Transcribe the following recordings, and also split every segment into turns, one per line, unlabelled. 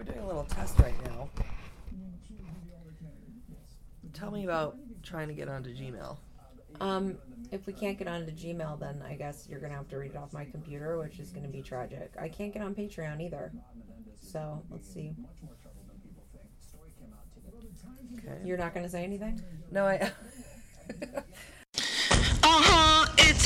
we're doing a little test right now. Tell me about trying to get onto Gmail.
Um, if we can't get onto Gmail, then I guess you're gonna have to read it off my computer, which is gonna be tragic. I can't get on Patreon either. So let's see.
Okay.
You're not gonna say anything?
No, I.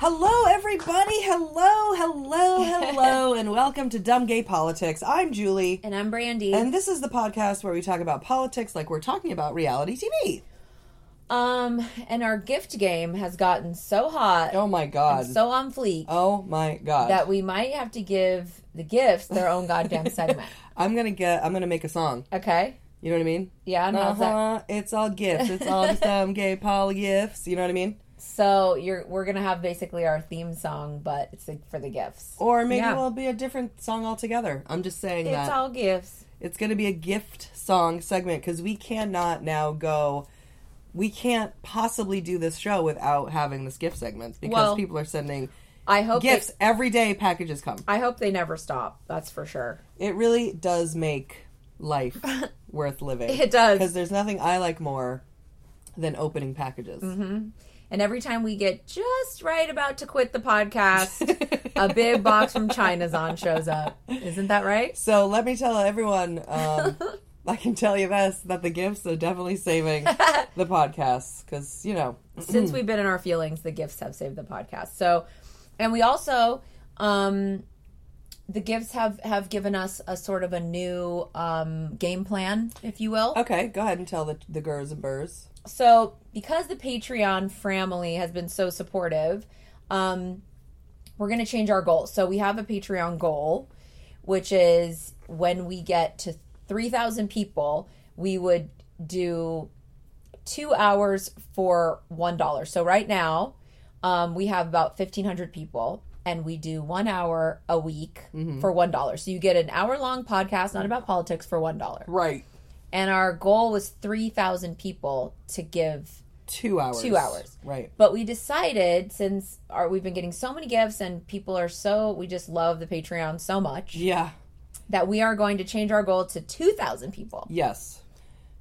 Hello, everybody. Hello, hello, hello, and welcome to Dumb Gay Politics. I'm Julie,
And I'm Brandy.
and this is the podcast where we talk about politics like we're talking about reality TV.
um, and our gift game has gotten so hot,
Oh my god.
and so on fleek,
oh my god.
that we might have to give the gifts their own goddamn segment.
I'm gonna get. I'm gonna make a song.
Okay?
You know what I mean?
Yeah, no,
Uh huh. It's all gifts. It's all just dumb gay poly gifts. You know what I mean?
So you're we're gonna have basically our theme song, but it's like for the gifts.
Or maybe
Yeah.
it'll be a different song altogether. I'm just saying
It's
that
all gifts.
it's going to be a gift song segment because we cannot now go. We can't possibly do this show without having this gift segment because
Well,
people are sending
I hope they-
gifts every day. Packages come.
I hope they never stop. That's for sure.
It really does make life worth living.
It does.
because there's nothing I like more than opening packages.
Mm-hmm. And every time we get just right about to quit the podcast, a big box from China's on shows up. Isn't that right?
So let me tell everyone. Um, I can tell you this: that the gifts are definitely saving the podcast because you know
Since we've been in our feelings, the gifts have saved the podcast. So, and we also, um, the gifts have have given us a sort of a new um, game plan, if you will.
Okay, go ahead and tell the the gurs and burrs.
So because the patreon family has been so supportive um we're going to change our goal. So we have a patreon goal which is when we get to 3000 people we would do two hours for one dollar. So right now um, we have about 1500 people and we do one hour a week for one dollar. So you get an hour long podcast not about politics for one dollar.
Right,
and our goal was 3000 people to give
two hours.
Two hours.
Right.
but we decided since our, we've been getting so many gifts and people are so we just love the patreon so much
Yeah.
that we are going to change our goal to 2000 people
Yes.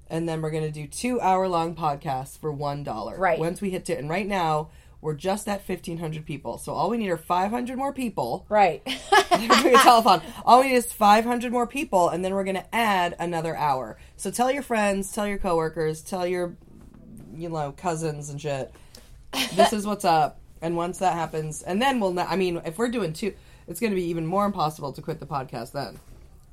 And then we're gonna do two hour long podcasts for one dollar.
Right.
Once we hit it, and right now we're just at fifteen hundred people. So all we need are five hundred more people.
right
a telethon. All we need is five hundred more people, and then we're gonna add another hour. So tell your friends, tell your coworkers, tell your you know cousins and shit. This is what's up. And once that happens, and then we'll. I mean, if we're doing two, it's going to be even more impossible to quit the podcast then.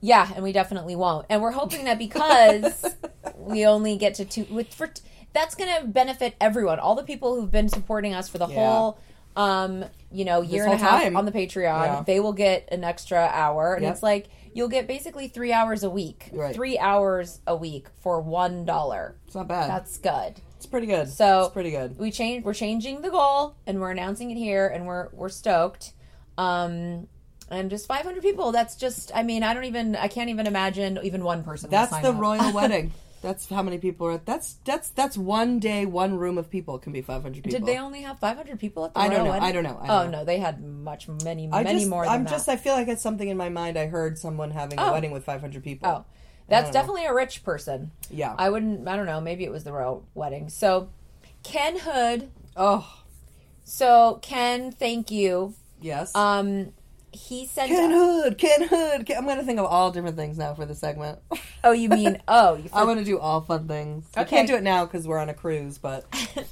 yeah and we definitely won't and we're hoping that because we only get to two with for that's going to benefit everyone all the people who've been supporting us for the
Yeah.
whole um you know year and a half
time.
on the patreon
Yeah.
they will get an extra hour and
Yep.
it's like you'll get basically three hours a week
Right.
three hours a week for one dollar
It's not bad.
that's good
it's pretty good.
so
it's pretty good.
we changed we're changing the goal and we're announcing it here and we're we're stoked um and just 500 people that's just i mean i don't even i can't even imagine even one person
That's the
up.
royal wedding. That's how many people are. At that's that's that's one day, one room of people can be five hundred people.
did they only have 500 people at the
I don't know. I don't know. I don't
oh
know.
no they had much many
I
many
just,
more than
I'm
that
just. I feel like it's something in my mind. I heard someone having a
Oh.
wedding with five hundred people.
oh that's definitely a rich person
Yeah.
i wouldn't i don't know maybe it was the royal wedding so ken hood
oh
so ken thank you
yes.
Um, he sent.
Ken Hood, Ken Hood. Ken- I'm gonna think of all different things now for the segment.
oh, you mean oh? You
I want to do all fun things. I can't do it now because we're on a cruise, but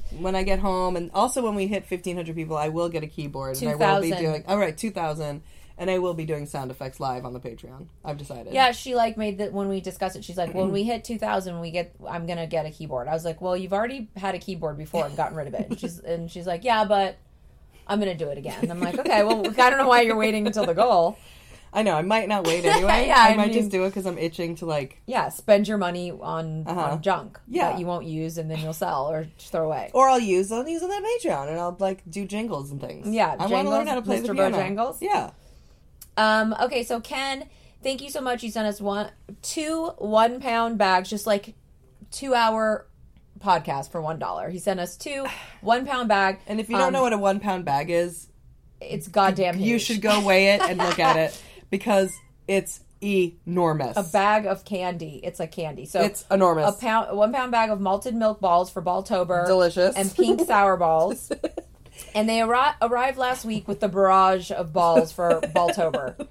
when I get home, and also when we hit 1,500 people, I will get a keyboard, and I will be doing. All right, 2,000, and I will be doing sound effects live on the Patreon. I've decided.
Yeah, she like made that when we discussed it. She's like, when we hit two thousand, we get. I'm gonna get a keyboard. I was like, well, you've already had a keyboard before and gotten rid of it. And she's and she's like, yeah, but I'm gonna do it again. I'm like, okay, well, I don't know why you're waiting until the goal.
I know. I might not wait anyway.
Yeah,
I,
I
might
mean-
just do it because I'm itching to like,
Yeah, spend your money on
Uh-huh.
on junk
Yeah.
that you won't use and then you'll sell or throw away.
or I'll use I'll use on that Patreon, and I'll like do jingles and things.
Yeah,
I want to learn how to play the
Mr.
piano.
Bojangles?
Yeah.
Um, okay, so Ken, thank you so much. You sent us one two one pound bags, just like two hour podcast for one dollar. He sent us two one pound bag.
And if you don't
Um,
know what a one pound bag is,
it's goddamn
you
huge.
should go weigh it and look at it because it's enormous.
a bag of candy. It's a candy. So
It's enormous.
a pound one pound bag of malted milk balls for Balltober.
Delicious.
And pink sour balls. And they arri- arrived last week with the barrage of balls for Balltober.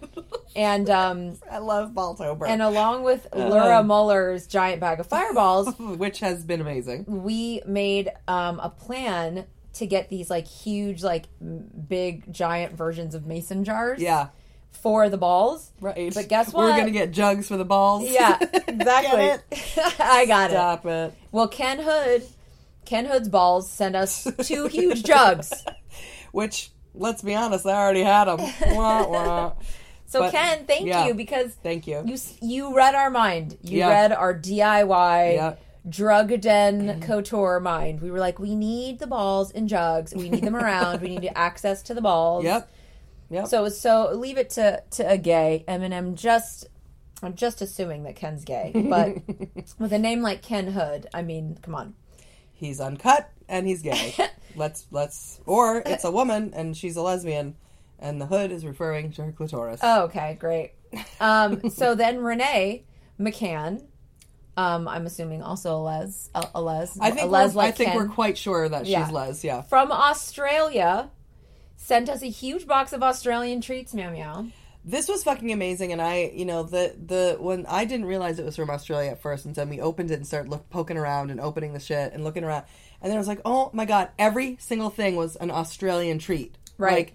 And um
I love Baltober,
and along with. Laura Muller's giant bag of fireballs,
which has been amazing.
we made um, a plan to get these like huge, like big, giant versions of mason jars.
Yeah,
For the balls.
right.
But guess what?
We're gonna get jugs for the balls.
Yeah,
Get
exactly.
it?
I got it.
Stop it.
Well, Ken Hood, Ken Hood's balls sent us two huge jugs.
Which, let's be honest, I already had them. wah, wah.
So
But,
Ken, thank
yeah.
you because
Thank you.
you you read our mind. You
Yeah.
read our DIY
Yeah.
drug den couture mind. We were like, we need the balls in jugs. We need them around. we need access to the balls.
Yep. Yep.
So so leave it to to a gay. Eminem. just I'm just assuming that Ken's gay, but with a name like Ken Hood, I mean, come on.
He's uncut and he's gay. let's let's or it's a woman and she's a lesbian, and the hood is referring to her clitoris.
Oh, okay, great. Um, so then Renee McCann, um, I'm assuming also a les, a, a les,
I think
a les
we're, I think
Ken,
we're quite sure that she's
Yeah.
Les. Yeah.
from Australia, sent us a huge box of Australian treats. Meow meow.
This was fucking amazing, and I, you know, the the when I didn't realize it was from Australia at first, and then we opened it and started look, poking around and opening the shit and looking around, and then I was like, oh my god, every single thing was an Australian treat,
Right.
Like,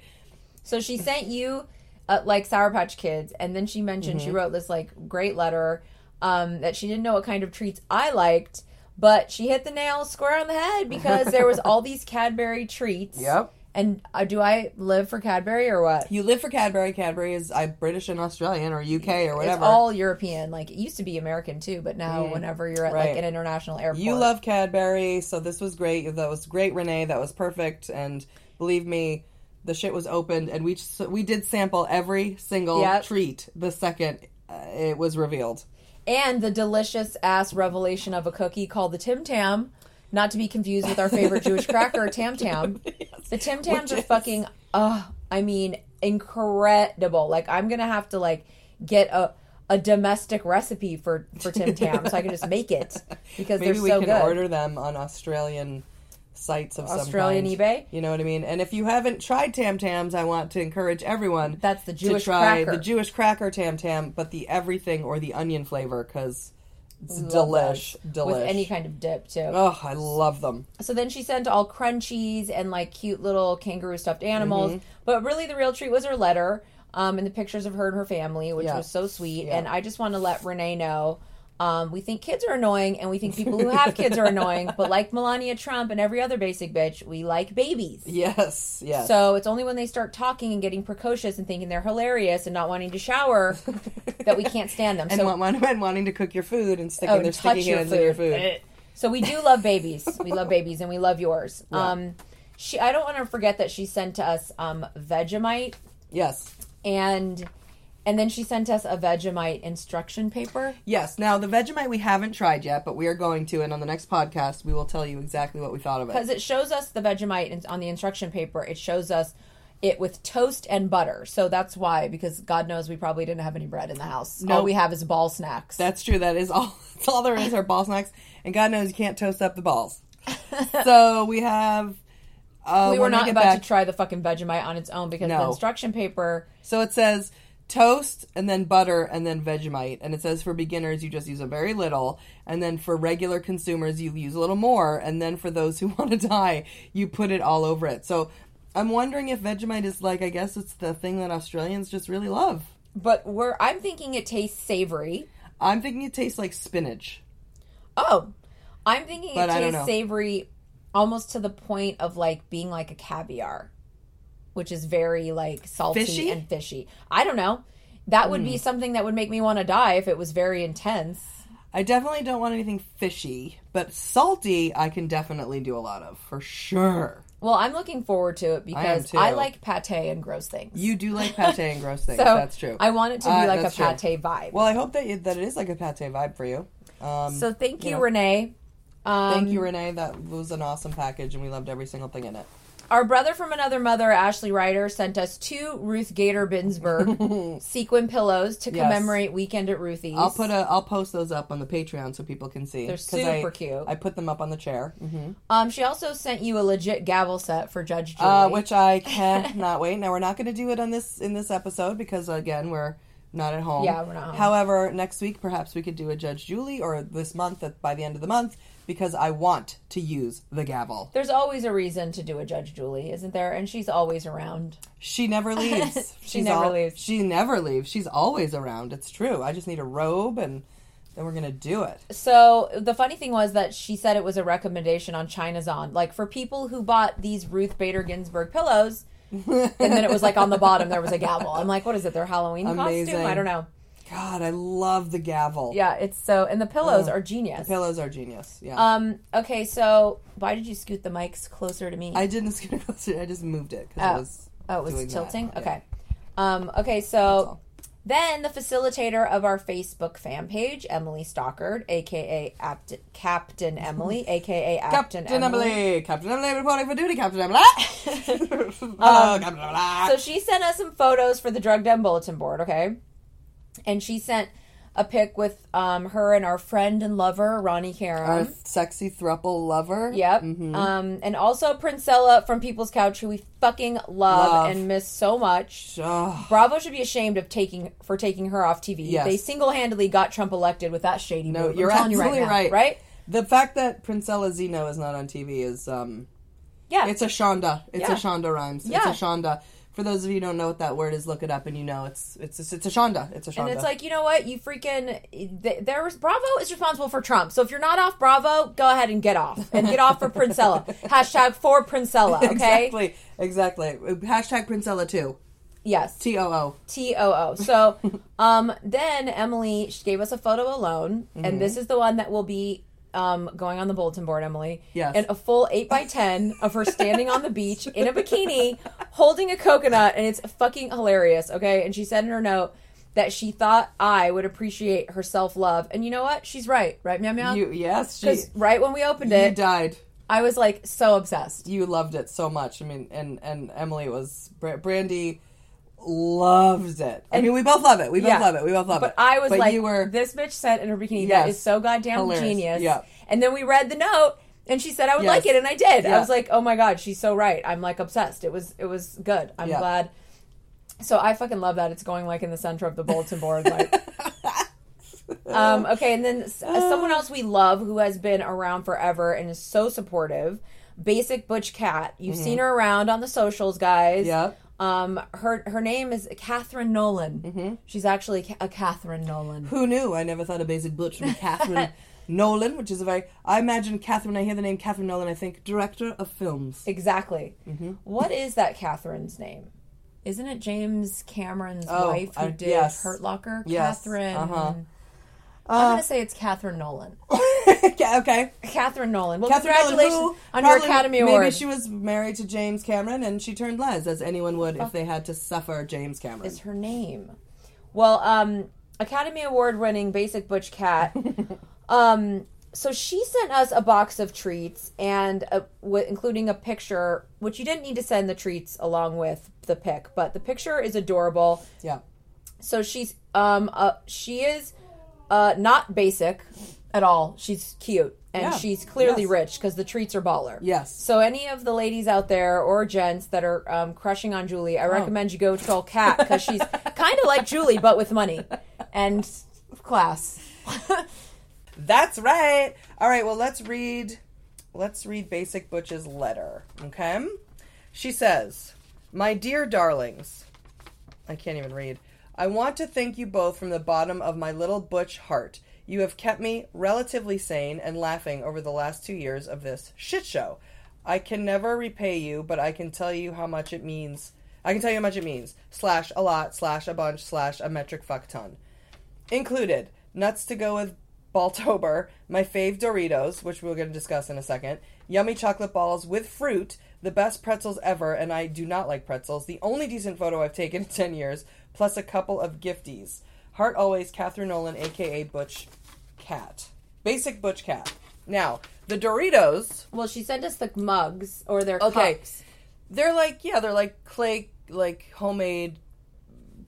So she sent you uh, like Sour Patch Kids, and then she mentioned
Mm-hmm.
she wrote this like great letter um, that she didn't know what kind of treats I liked, but she hit the nail square on the head because there was all these Cadbury treats.
Yep.
And uh, do I live for Cadbury or what?
you live for Cadbury. Cadbury is I British and Australian or UK or
It's
whatever.
all European. Like it used to be American too, but now whenever you're at like
Mm.
An international airport,
You love Cadbury, so this was great. That was great, Renee. That was perfect. And believe me, the shit was opened, and we just, we did sample every single
Yep.
treat the second uh, it was revealed.
and the delicious ass revelation of a cookie called the Tim Tam, not to be confused with our favorite Jewish cracker, Tam Tam. The Tim Tams
Which
are
is-
fucking, uh, I mean, incredible. Like I'm gonna have to like get a a domestic recipe for for Tim Tam so I can just make it because
Maybe
they're so good.
we can order them on Australian sites of
Australian
some kind.
Australian eBay?
You know what I mean? And if you haven't tried Tam Tams, I want to encourage everyone
That's the Jewish
to try
cracker.
the Jewish cracker Tam Tam, but the everything or the onion flavor because it's delish, delish.
with any kind of dip too.
Oh, I love them.
So then she sent all crunchies and like cute little kangaroo stuffed animals.
Mm-hmm.
But really, the real treat was her letter um, and the pictures of her and her family, which
Yeah.
was so sweet.
Yeah.
And I just want to let Renee know um, we think kids are annoying and we think people who have kids are annoying. But like Melania Trump and every other basic bitch, we like babies.
Yes, yes.
So it's only when they start talking and getting precocious and thinking they're hilarious and not wanting to shower that we can't stand them.
and,
so
want, want, and wanting to cook your food and sticking
Oh,
their
touch
sticky hands
food.
in your food.
Eh. So we do love babies. We love babies, and we love yours. Um, she. I don't want to forget that she sent to us um, Vegemite,
Yes.
and and then she sent us a Vegemite instruction paper.
Yes. Now, the Vegemite we haven't tried yet, but we are going to, and on the next podcast, we will tell you exactly what we thought of it.
because
it.
shows us the Vegemite on the instruction paper. It shows us it with toast and butter. So that's why, because God knows we probably didn't have any bread in the house. All we have is ball snacks.
That's true. That is all. That's all there is are ball snacks, and God knows you can't toast up the balls. so we have Uh,
we were not about
back-
to try the fucking Vegemite on its own because the instruction paper.
So it says toast and then butter and then Vegemite. And it says for beginners, you just use a very little. And then for regular consumers, you use a little more. And then for those who want to die, you put it all over it. So I'm wondering if Vegemite is like, I guess it's the thing that Australians just really love.
But we're I'm thinking it tastes savory.
I'm thinking it tastes like spinach.
Oh, I'm thinking
But
it tastes savory, almost to the point of like being like a caviar, which is very like salty
Fishy?
and fishy. I don't know. That would
Hmm.
be something that would make me want to die if it was very intense.
I definitely don't want anything fishy, but salty, I can definitely do a lot of for sure.
Well, I'm looking forward to it because
too.
I, like pate and gross things.
You do like pate and gross things.
so
that's true.
I want it to be
Uh,
like a
that's true.
pate vibe.
Well, I hope that you, that it is like a pate vibe for you. Um,
so thank you,
you know.
Renee. Um,
Thank you, Renee. That was an awesome package, and we loved every single thing in it.
Our brother from another mother, Ashley Ryder, sent us two Ruth Gator Binsberg sequin pillows to
Yes.
commemorate Weekend at Ruthie's.
I'll put a I'll post those up on the Patreon so people can see.
They're
'Cause I-
super cute.
I put them up on the chair, hmm
Um, she also sent you a legit gavel set for Judge Julie.
uh, which I cannot wait. Now we're not going to do it on this in this episode because again we're not at home.
Yeah, we're not home.
However, next week perhaps we could do a Judge Julie, or this month at, by the end of the month because I want to use the gavel.
There's always a reason to do a Judge Julie, isn't there? And she's always around.
She never leaves.
She
She's
never
al-
leaves.
She never leaves. She's always around. It's true. I just need a robe and then we're gonna do it.
So the funny thing was that she said it was a recommendation on China's On, like for people who bought these Ruth Bader Ginsburg pillows, and then it was like on the bottom there was a gavel. I'm like, what is it? Their Halloween
Amazing.
costume? I don't know.
God, I love the gavel.
Yeah, it's so, and the pillows
Oh,
are genius.
The pillows are genius. Yeah.
Um. Okay. So why did you scoot the mics closer to me?
I didn't scoot it closer. I just moved it because
Oh.
it was.
oh, it was
doing that.
tilting.
Yeah.
Okay. Um. Okay. So then the facilitator of our Facebook fan page, Emily Stockard, aka Apt- Captain Emily, aka Captain,
Captain
Emily.
Emily. Captain Emily reporting for duty. Captain Emily. Hello, Captain Emily.
Um, So she sent us some photos for the drug den bulletin board, okay? And she sent a pic with um, her and our friend and lover Ronnie
Our sexy thruple lover.
Yep.
Mhm.
Um, and also Princella from People's Couch, who we fucking love,
Love.
and miss so much. Bravo should be ashamed of taking for taking her off TV.
Yes.
They single handedly got Trump elected with that shady
No,
move. I'm
you're
telling you
absolutely
right, now,
right.
right?
The fact that Princella Zeno is not on TV is um
Yeah.
It's a Shonda. It's
Yeah.
a Shonda rhymes.
Yeah.
It's a Shonda. For those of you who don't know what that word is, look it up and you know it's it's it's, it's a Shonda. It's a Shonda.
And it's like, you know what? You freaking. there Bravo is responsible for Trump. So if you're not off Bravo, go ahead and get off. And get off for Princella. Hashtag for Princella, okay?
exactly, exactly. Hashtag Princella too.
Yes.
T O O.
T O O. So um, then Emily she gave us a photo alone.
Mm-hmm.
And this is the one that will be. Um, going on the bulletin board, Emily.
Yes.
And a full eight by ten of her standing on the beach in a bikini, holding a coconut, and it's fucking hilarious. Okay. And she said in her note that she thought I would appreciate her self love, and you know what? She's right, right, Meow Meow?
You yes, she.
Because right when we opened
You
it,
died.
I was like so obsessed.
You loved it so much. I mean, and and Emily was Brandy loves it. I mean, we both love it. We both
Yeah.
love it. We both love
But
it.
I was
But
like,
you were
this bitch said in her bikini.
Yes.
That is so goddamn
Hilarious.
genius.
Yeah.
And then we read the note, and she said I would
Yes.
like it, and I did. I was like, oh my god, she's so right. I'm like obsessed. It was it was good. I'm
Yeah.
glad. So I fucking love that it's going like in the center of the bulletin board. Like, um, okay, and then someone else we love who has been around forever and is so supportive. Basic Butch Cat. You've seen her around on the socials, guys.
Mm-hmm. Yep.
Um, her her name is Catherine Nolan.
Mm-hmm.
She's actually a Catherine Nolan.
Who knew? I never thought a basic butch would be Catherine Nolan, which is a very. I imagine Catherine. I hear the name Catherine Nolan, I think director of films.
Exactly.
Mm-hmm.
What is that Catherine's name? Isn't it James Cameron's
Oh,
wife who did
yes.
Hurt Locker?
Yes,
Catherine.
uh-huh.
I'm gonna say it's Catherine Nolan.
Yeah, okay.
Catherine Nolan. Well,
Catherine Nolan,
congratulations
who
on your
probably-
Academy Award.
Maybe she was married to James Cameron and she turned Les, as anyone would if they had to suffer James Cameron.
is her name. Well, um, Academy Award winning Basic Butch Cat. um, so she sent us a box of treats and a, w- including a picture, which you didn't need to send the treats along with the pic, but the picture is adorable.
Yeah.
So she's um uh, she is uh not basic. at all. She's cute and
Yeah.
she's clearly
Yes.
rich because the treats are baller.
Yes.
So any of the ladies out there or gents that are um, crushing on Julie,
Oh.
I recommend you go troll Cat because she's kind of like Julie but with money and class.
That's right. All right, well, let's read let's read Basic Butch's letter, okay? She says, "My dear darlings, I can't even read. I want to thank you both from the bottom of my little butch heart. You have kept me relatively sane and laughing over the last 2 years of this shit show. I can never repay you, but I can tell you how much it means. I can tell you how much it means. Slash a lot, slash a bunch, slash a metric fuck ton. Included nuts to go with Baltober, my fave Doritos, which we're going to discuss in a second, yummy chocolate balls with fruit, the best pretzels ever, and I do not like pretzels, the only decent photo I've taken in 10 years, plus a couple of gifties. Heart always, Catherine Nolan, aka Butch Cat. Basic Butch Cat. Now, the Doritos,
Well, she sent us the mugs or their
Okay.
cups.
they're like, yeah, they're like clay, like homemade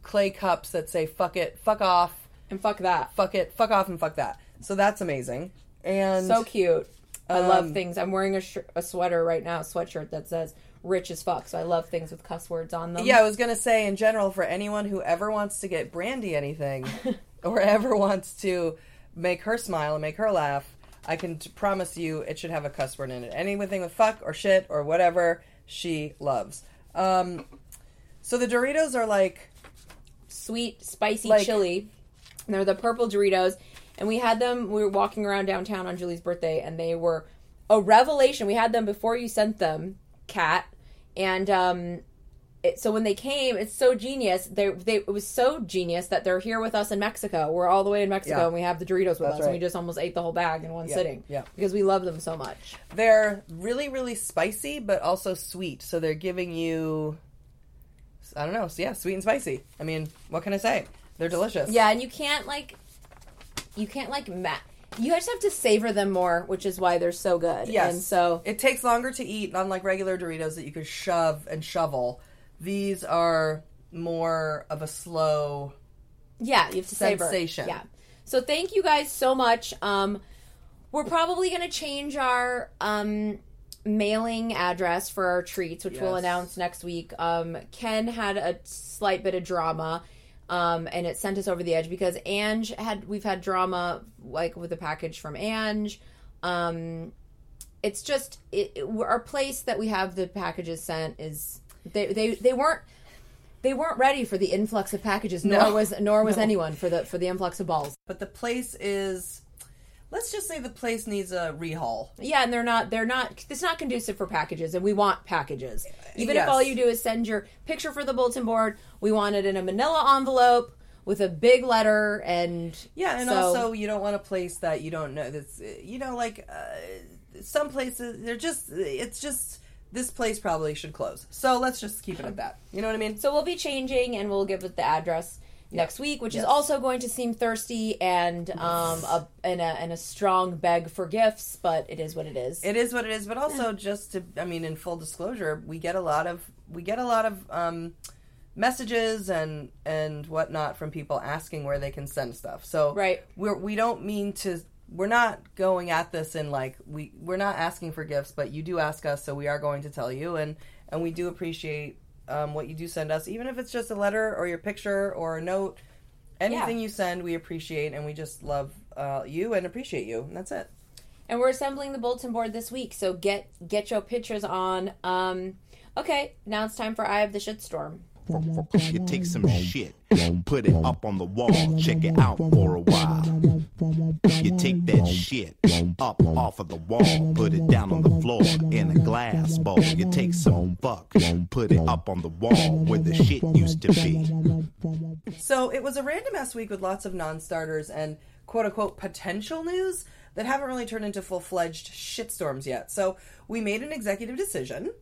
clay cups that say fuck it, fuck off,
And fuck that.
fuck it, fuck off, and fuck that. So that's amazing. And
So cute. I love
Um,
things. I'm wearing a, sh- a sweater right now, a sweatshirt that says rich as fuck. So I love things with cuss words on them.
yeah, I was gonna say in general for anyone who ever wants to get Brandy anything, or ever wants to make her smile and make her laugh, I can t- promise you it should have a cuss word in it. Anything with fuck or shit or whatever she loves. Um, so the Doritos are like
Sweet, spicy
Like-
chili. And they're the purple Doritos. And we had them, we were walking around downtown on Julie's birthday, and they were a revelation. We had them before you sent them, Cat. And um, it, so when they came, it's so genius. They, they it was so genius that they're here with us in Mexico. We're all the way in Mexico,
Yeah.
and we have the Doritos with
That's
us. And we just almost ate the whole bag in one
Yeah,
sitting.
yeah.
because we love them so much.
they're really really spicy but also sweet. So they're giving you I don't know, yeah, sweet and spicy. I mean, what can I say? They're delicious.
Yeah, and you can't like, you can't like ma- You just have to savor them more, which is why they're so good.
Yes.
and so
It takes longer to eat, unlike regular Doritos that you could shove and shovel. These are more of a slow.
yeah, you have to savor.
Sensation.
Yeah. So thank you guys so much. Um, we're probably gonna change our um mailing address for our treats, which we'll announce next week. Um, Ken had a slight bit of drama. Um, and it sent us over the edge because Ange had we've had drama like with the package from Ange. Um, it's just it, it- our place that we have the packages sent is they they, they weren't they weren't ready for the influx of packages nor
No.
was nor was
No.
anyone for the for the influx of balls
But the place is. Let's just say the place needs a rehaul.
yeah and they're not they're not it's not conducive for packages and we want packages even
Yes.
if all you do is send your picture for the bulletin board we want it in a manila envelope with a big letter and
Yeah, and
so-
also you don't want a place that you don't know. That's you know like uh, some places they're just it's just this place probably should close. So let's just keep it at that. You know what I mean?
So we'll be changing, and we'll give it the address next week, which
Yes.
is also going to seem thirsty and um a and a and a strong beg for gifts, but it is what it is.
It is what it is, but also just to I mean in full disclosure, we get a lot of we get a lot of um messages and and whatnot from people asking where they can send stuff. So
Right.
we're we don't mean to we're not going at this in like we we're not asking for gifts, but you do ask us, so we are going to tell you and and we do appreciate um, what you do send us, even if it's just a letter or your picture or a note. Anything
Yeah.
you send, we appreciate, and we just love uh, you and appreciate you, and that's it.
and we're assembling the bulletin board this week, so get get your pictures on. Um, okay, now it's time for Eye of the Shitstorm.
You take some shit, put it up on the wall, check it out for a while. You take that shit up off of the wall, put it down on the floor in a glass bowl. You take some fuck, Don't put it up on the wall where the shit used to be.
So it was a random ass week with lots of non starters and quote unquote potential news that haven't really turned into full fledged shitstorms yet. So we made an executive decision,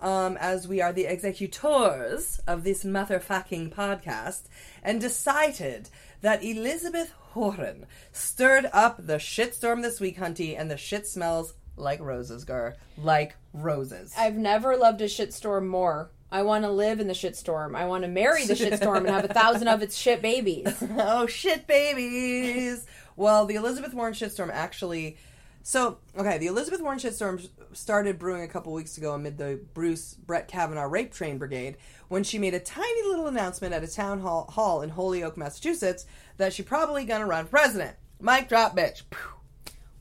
um, as we are the executors of this motherfucking podcast, and decided that Elizabeth Warren stirred up the shitstorm this week, Hunty, and the shit smells like roses, Gar. Like roses.
I've never loved a shitstorm more. I want to live in the shitstorm. I want to marry the shitstorm and have a thousand of its shit babies.
oh shit babies well the elizabeth warren shitstorm actually so okay the elizabeth warren shitstorm started brewing a couple weeks ago amid the bruce brett kavanaugh rape train brigade when she made a tiny little announcement at a town hall, hall in holyoke massachusetts that she probably gonna run for president mic drop bitch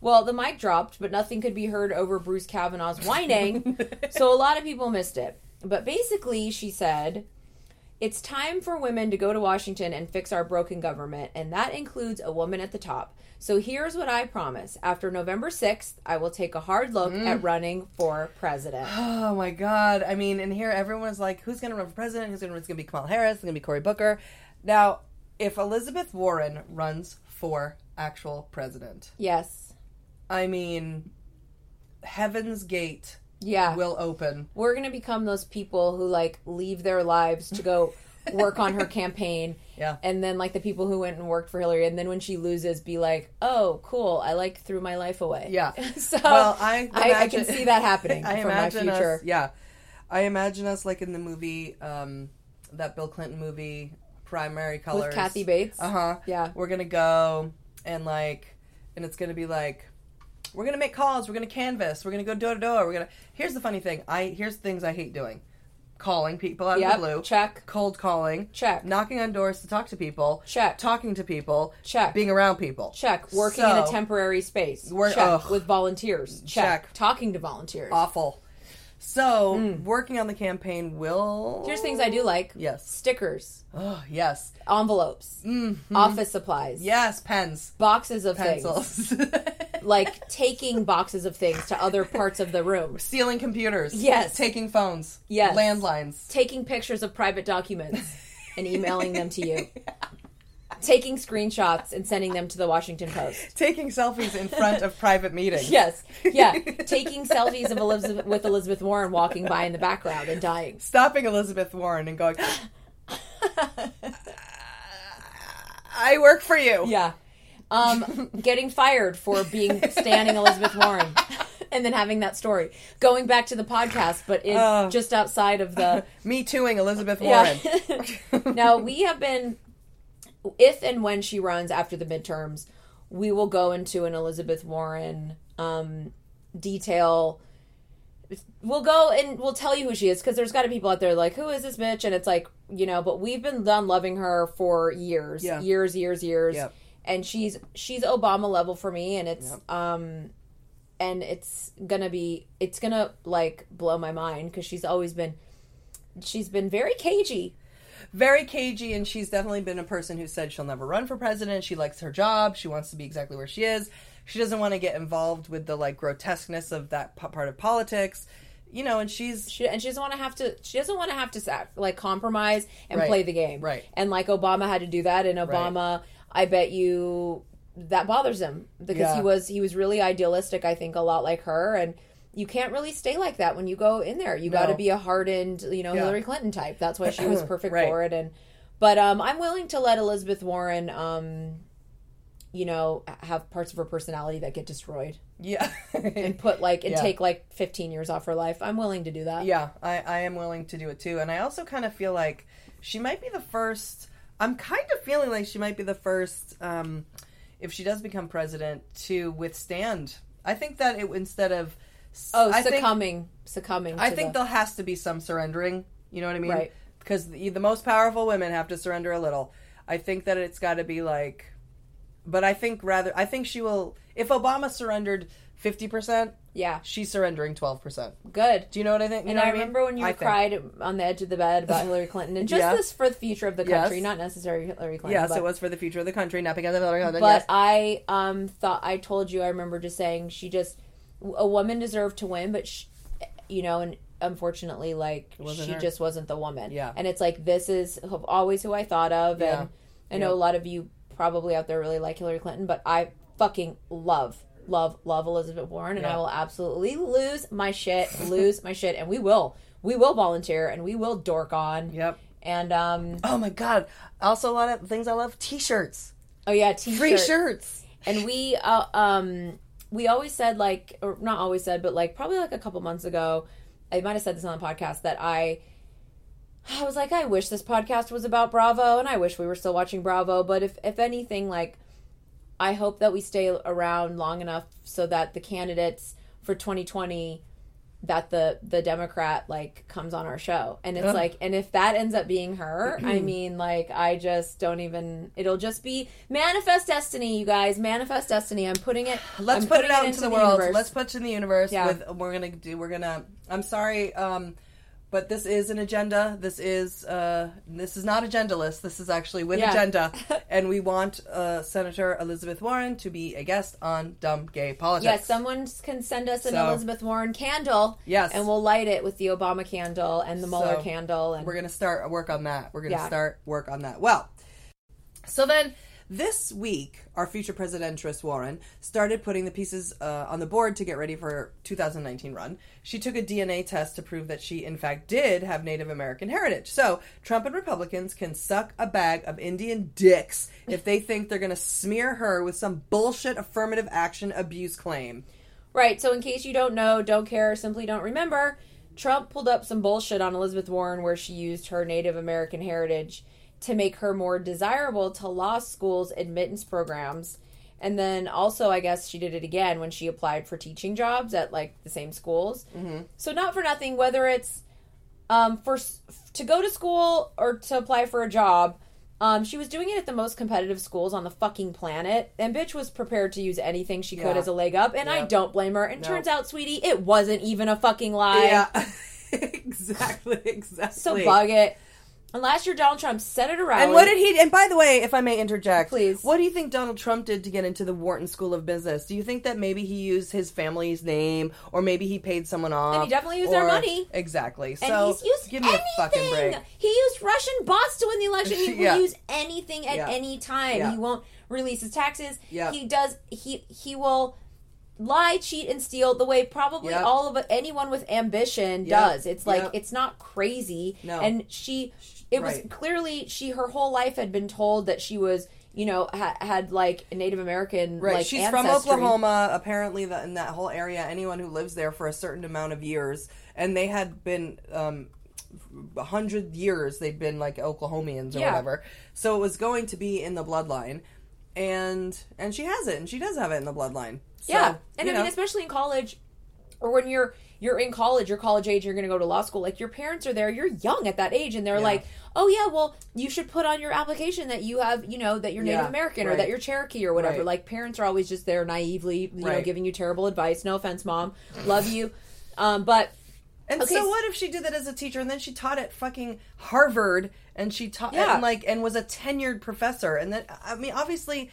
Well, the mic dropped, but nothing could be heard over Bruce Kavanaugh's whining, so a lot of people missed it. But basically, she said, It's time for women to go to Washington and fix our broken government, and that includes a woman at the top. So here's what I promise. After November 6th, I will take a hard look at mm. running for president.
Oh my god! I mean, and here everyone's like, "Who's going to run for president? Who's going to? It's going to be Kamala Harris. It's going to be Cory Booker." Now, if Elizabeth Warren runs for actual president,
Yes.
I mean, Heaven's Gate
Yeah.
will open.
We're going to become those people who like leave their lives to go work on her campaign.
Yeah.
And then like the people who went and worked for Hillary and then when she loses be like, "Oh, cool. I like threw my life away."
Yeah.
so
Well, I
I, I can see that happening
I
for my
imagine
future.
us. Yeah, I imagine us like in the movie, um, that Bill Clinton movie, Primary Colors
With Kathy Bates.
Uh huh.
Yeah.
We're gonna go and like, and it's gonna be like, we're gonna make calls. We're gonna canvas. We're gonna go door to door. We're gonna. Here's the funny thing. I here's things I hate doing: calling people out
Yep.
of the blue.
Check.
Cold calling.
Check.
Knocking on doors to talk to people.
Check.
Talking to people.
Check.
Being around people.
Check. Working in a temporary space.
Work-
Check.
ugh.
With volunteers. Check.
Check.
Talking to volunteers.
Awful. So hmm. working on the campaign will.
Here's things I do like.
Yes.
Stickers,
Oh yes.
envelopes, mm-hmm. office supplies,
Yes. Pens.
boxes of things.
Pencils.
Like taking boxes of things to other parts of the room.
Stealing computers.
Yes.
Taking phones.
Yes.
Landlines.
taking pictures of private documents and emailing them to you. Taking screenshots and sending them to the Washington Post.
Taking selfies in front of private meetings.
Yes, yeah. Taking selfies of Elizabeth with Elizabeth Warren walking by in the background and dying.
Stopping Elizabeth Warren and going, I work for you.
Yeah. Um, getting fired for being standing Elizabeth Warren. And then having that story. Going back to the podcast, but in,
Oh.
just outside of the
Me tooing Elizabeth Warren.
Yeah. now we have been, if and when she runs after the midterms, we will go into an Elizabeth Warren um, detail. We'll go and we'll tell you who she is because there's got to be people out there like, who is this bitch? And it's like, you know, but we've been done loving her for years,
Yeah.
years, years, years.
Yep.
And she's she's Obama level for me, and it's um, and it's gonna be it's gonna like blow my mind because she's always been she's been very cagey
Very cagey, and she's definitely been a person who said she'll never run for president. She likes her job. She wants to be exactly where she is. She doesn't want to get involved with the like grotesqueness of that p- part of politics. You know, and she's
She and she doesn't want to have to. She doesn't want to have to like compromise and
Right.
play the game.
Right.
And like Obama had to do that, and Obama, I bet you that bothers him because
Yeah.
he was he was really idealistic. I think a lot like her, and you can't really stay like that when you go in there. You got to be a hardened, you know,
Yeah.
Hillary Clinton type. That's why she was perfect
Right.
for it. And but um, I'm willing to let Elizabeth Warren, um, you know, have parts of her personality that get destroyed
yeah,
and put like and
Yeah.
take like 15 years off her life. I'm willing to do that.
yeah. I I am willing to do it too, and I also kind of feel like she might be the first. I'm kind of feeling like she might be the first, um, if she does become president, to withstand. I think that it instead of
Oh,
I think-
succumbing, succumbing.
I think
the,
there has to be some surrendering. You know what I mean?
Right.
Because the, the most powerful women have to surrender a little. I think that it's got to be like, but I think rather, I think she will. If Obama surrendered fifty percent,
yeah,
she's surrendering twelve percent.
good.
Do you know what I think? You
And I
mean?
remember when you
I think.
cried on the edge of the bed about Hillary Clinton, and just
Yeah.
this for the future of the
Yes.
country, not necessarily Hillary Clinton.
Yes,
but,
it was for the future of the country, not because of Hillary Clinton.
But
yes.
I um thought I told you I remember just saying she just a woman deserved to win, but she, you know, and unfortunately, like she
her.
just wasn't the woman.
Yeah.
and it's like this is always who I thought of,
Yeah.
and I know
Yeah.
a lot of you probably out there really like Hillary Clinton, but I fucking love. Love, love Elizabeth Warren, and I will absolutely lose my shit, lose my shit, and we will, we will volunteer, and we will dork on,
Yep.
and um,
Oh my god! Also, a lot of things I love: t-shirts,
oh yeah, t-shirt.
free shirts.
and we uh, um we always said like or not always said but like probably like a couple months ago i might have said this on the podcast that i I was like, I wish this podcast was about Bravo, and I wish we were still watching Bravo. But if if anything, like, I hope that we stay around long enough so that the candidates for 2020 that the the Democrat like comes on our show. And it's
Ugh.
like and if that ends up being her, I mean like I just don't even it'll just be manifest destiny, you guys. Manifest destiny. I'm putting it
Let's
I'm
put it out into the, world. Let's put it in the universe.
Yeah.
With we're gonna do. We're gonna. I'm sorry, um, but this is an agenda. This is uh, this is not agendaless. This is actually with
Yeah.
agenda, and we want uh, Senator Elizabeth Warren to be a guest on Dumb Gay Politics.
Yes, someone can send us an
So-
Elizabeth Warren candle.
Yes.
And we'll light it with the Obama candle and the Mueller
So,
candle. And
We're gonna start work on that. We're gonna
Yeah.
start work on that. Well, so then this week, our future presidentress Warren started putting the pieces uh, on the board to get ready for her 2019 run. She took a DNA test to prove that she, in fact, did have Native American heritage. So Trump and Republicans can suck a bag of Indian dicks if they think they're gonna smear her with some bullshit affirmative action abuse claim.
Right. So, in case you don't know, don't care, simply don't remember, Trump pulled up some bullshit on Elizabeth Warren where she used her Native American heritage to make her more desirable to law school's admittance programs. And then also, I guess she did it again when she applied for teaching jobs at like the same schools. Mm-hmm. So, not for nothing, whether it's um, for to go to school or to apply for a job. Um, she was doing it at the most competitive schools on the fucking planet, and bitch was prepared to use anything she could
Yeah.
as a leg up. And I don't blame her. And
No.
turns out, sweetie, it wasn't even a fucking lie.
Yeah, exactly, exactly.
So bug it. And last year, Donald Trump said it around.
And what did he? And by the way, if I may interject,
Please.
what do you think Donald Trump did to get into the Wharton School of Business? Do you think that maybe he used his family's name, or maybe he paid someone off?
And he definitely used their money.
Exactly.
And
so
he's used
give me
anything.
a fucking break.
He used Russian bots to win the election. He
Yeah.
will use anything at
Yeah.
any time.
Yeah.
He won't release his taxes.
Yeah.
He does. He he will lie, cheat, and steal the way probably
Yep.
all of anyone with ambition
Yep.
does. It's like
Yep.
it's not crazy.
No.
And she, it was clearly she her whole life had been told that she was. You know, ha- had like Native American,
Right,
like
she's from. Oklahoma. Apparently, that in that whole area, anyone who lives there for a certain amount of years, and they had been um, a hundred years, they'd been like Oklahomians or
Yeah.
whatever. So it was going to be in the bloodline, and and she has it, and she does have it in the bloodline. So,
yeah, and I mean, especially in college, or when you're you're in college, you're college age, you're going to go to law school. Like your parents are there, you're young at that age, and they're
Yeah.
like, "Oh yeah, well, you should put on your application that you have, you know, that you're Native
Yeah,
American or that you're Cherokee or whatever."
Right.
Like parents are always just there naively, you know, giving you terrible advice. No offense, mom, love you, um, but
And
Okay,
so what if she did that as a teacher and then she taught at fucking Harvard and she taught
Yeah.
and like and was a tenured professor and then I mean obviously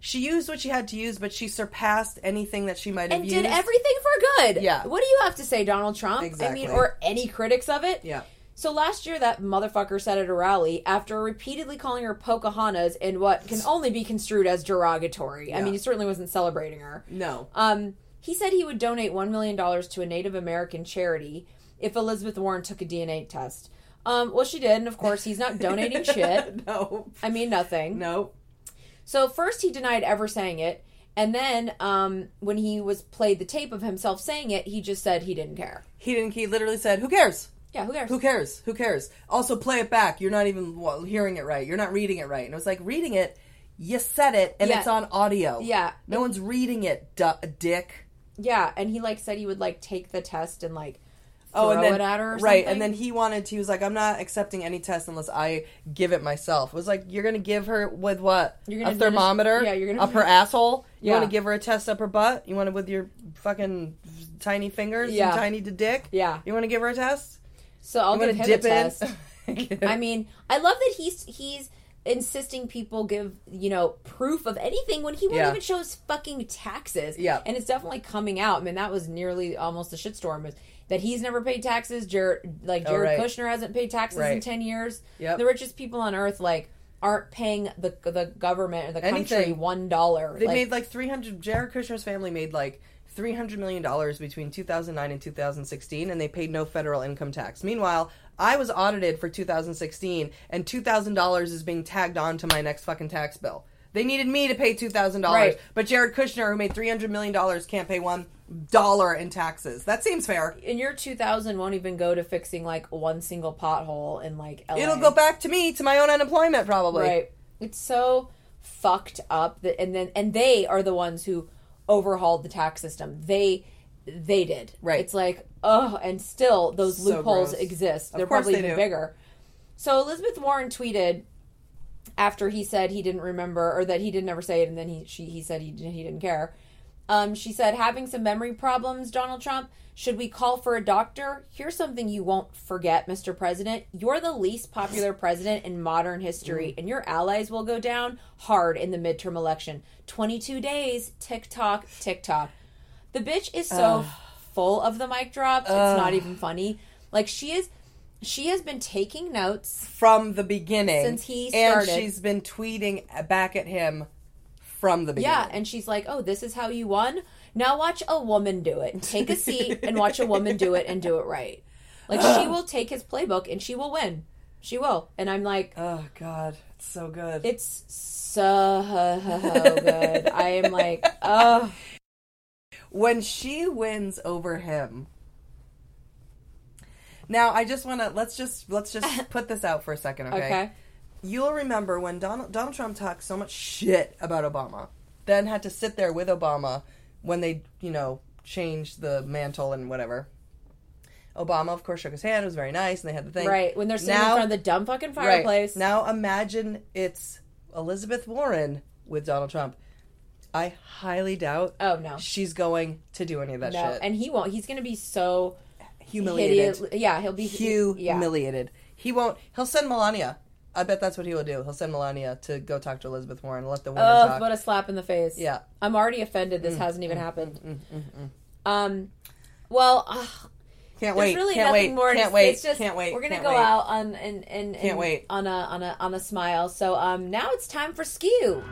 she used what she had to use but she surpassed anything that she might have
and
used.
did everything for good.
Yeah.
What do you have to say, Donald Trump? I
Exactly.
mean, or any critics of it?
Yeah.
So last year, that motherfucker said at a rally after repeatedly calling her Pocahontas in what can only be construed as derogatory. I mean, he certainly wasn't celebrating her.
No.
Um, he said he would donate one million dollars to a Native American charity if Elizabeth Warren took a DNA test. Um, well, she did, and of course, he's not donating shit.
no.
I mean, nothing.
No.
So first he denied ever saying it, and then um, when he was played the tape of himself saying it, he just said he didn't care.
He didn't he literally said, "Who cares?
Yeah, who cares?
Who cares? Who cares?" Also play it back. You're not even well, hearing it right. You're not reading it right. And it was like reading it, you said it and
Yeah.
it's on audio.
Yeah.
No one's reading it, du- dick.
Yeah, and he like said he would like take the test and like
Oh, and then
it at her, or
right,
something.
and then he wanted to. He was like, "I'm not accepting any test unless I give it myself." It was like, "You're gonna give her with what?
You're
a
gonna finish-
thermometer?
yeah, you're gonna
up her asshole. You
Yeah.
want to give her a test up her butt? You want it with your fucking tiny fingers,
Yeah.
and tiny to dick?
Yeah.
You want to give her a test?
So I'll give him
to
a test. I mean, I love that he's he's insisting people give you know proof of anything when he won't
Yeah.
even show his fucking taxes.
Yeah.
and it's definitely coming out. I mean, that was nearly almost a shitstorm. That he's never paid taxes? Jared, like
Oh,
Jared
right.
Kushner hasn't paid taxes in ten years.
Yep.
the richest people on earth like aren't paying the the government or the country
Anything.
one dollar.
They
like,
made like 300. Jared Kushner's family made like 300 million dollars between 2009 and 2016, and they paid no federal income tax. Meanwhile, I was audited for 2016, and 2,000 dollars is being tagged on to my next fucking tax bill. They needed me to pay two thousand dollars,
Right.
but Jared Kushner, who made three hundred million dollars, can't pay one dollar in taxes. That seems fair.
And your 2000 won't even go to fixing like one single pothole in like LA.
It'll go back to me to my own unemployment probably.
Right. It's so fucked up that and then and they are the ones who overhauled the tax system. They they did.
Right.
It's like, oh, and still those
So
loopholes
gross.
exist.
Of
They're
course
probably
they
even
do.
bigger. So Elizabeth Warren tweeted after he said he didn't remember or that he didn't ever say it and then he she he said he didn't- he didn't care. Um, she said having some memory problems, Donald Trump. Should we call for a doctor? Here's something you won't forget, Mr. President. You're the least popular president in modern history, and your allies will go down hard in the midterm election. 22 days, tick tock, tick tock. The bitch is so full of the mic drops. It's not even funny. Like she is, she has been taking notes.
From the beginning.
Since he started.
And she's been tweeting back at him from the beginning.
Yeah, and she's like, "Oh, this is how you won. Now watch a woman do it. Take a seat and watch a woman do it and do it right. Like she will take his playbook and she will win. She will." And I'm like,
Oh God, it's so good.
"It's so good." I am like, "Oh,
when she wins over him. Now, I just want to let's just let's just put this out for a second, okay?
okay."
You'll remember when Donald Donald Trump talked so much shit about Obama, then had to sit there with Obama when they, you know, changed the mantle and whatever. Obama, of course, shook his hand. It was very nice, and they had the thing.
Right when they're sitting
Now-
in front of the dumb fucking
Right.
fireplace.
Now imagine it's Elizabeth Warren with Donald Trump. I highly doubt
oh no,
she's going to do any of that
no,
shit.
and he won't. He's going to be so
humiliated.
hideous. Yeah, he'll be Yeah.
humiliated. He won't. He'll send Melania. I bet that's what he will do. He'll send Melania to go talk to Elizabeth Warren and let the women
Oh,
talk.
what a slap in the face.
Yeah.
I'm already offended
Mm,
this hasn't even happened. Um, well, ugh,
can't
there's
wait.
really
can't
nothing
wait.
more.
Can't
say.
wait.
It's just,
can't wait.
We're gonna
can't
go
wait.
out on and and, and
Can't wait.
on a on a on a smile. So um, now it's time for skew.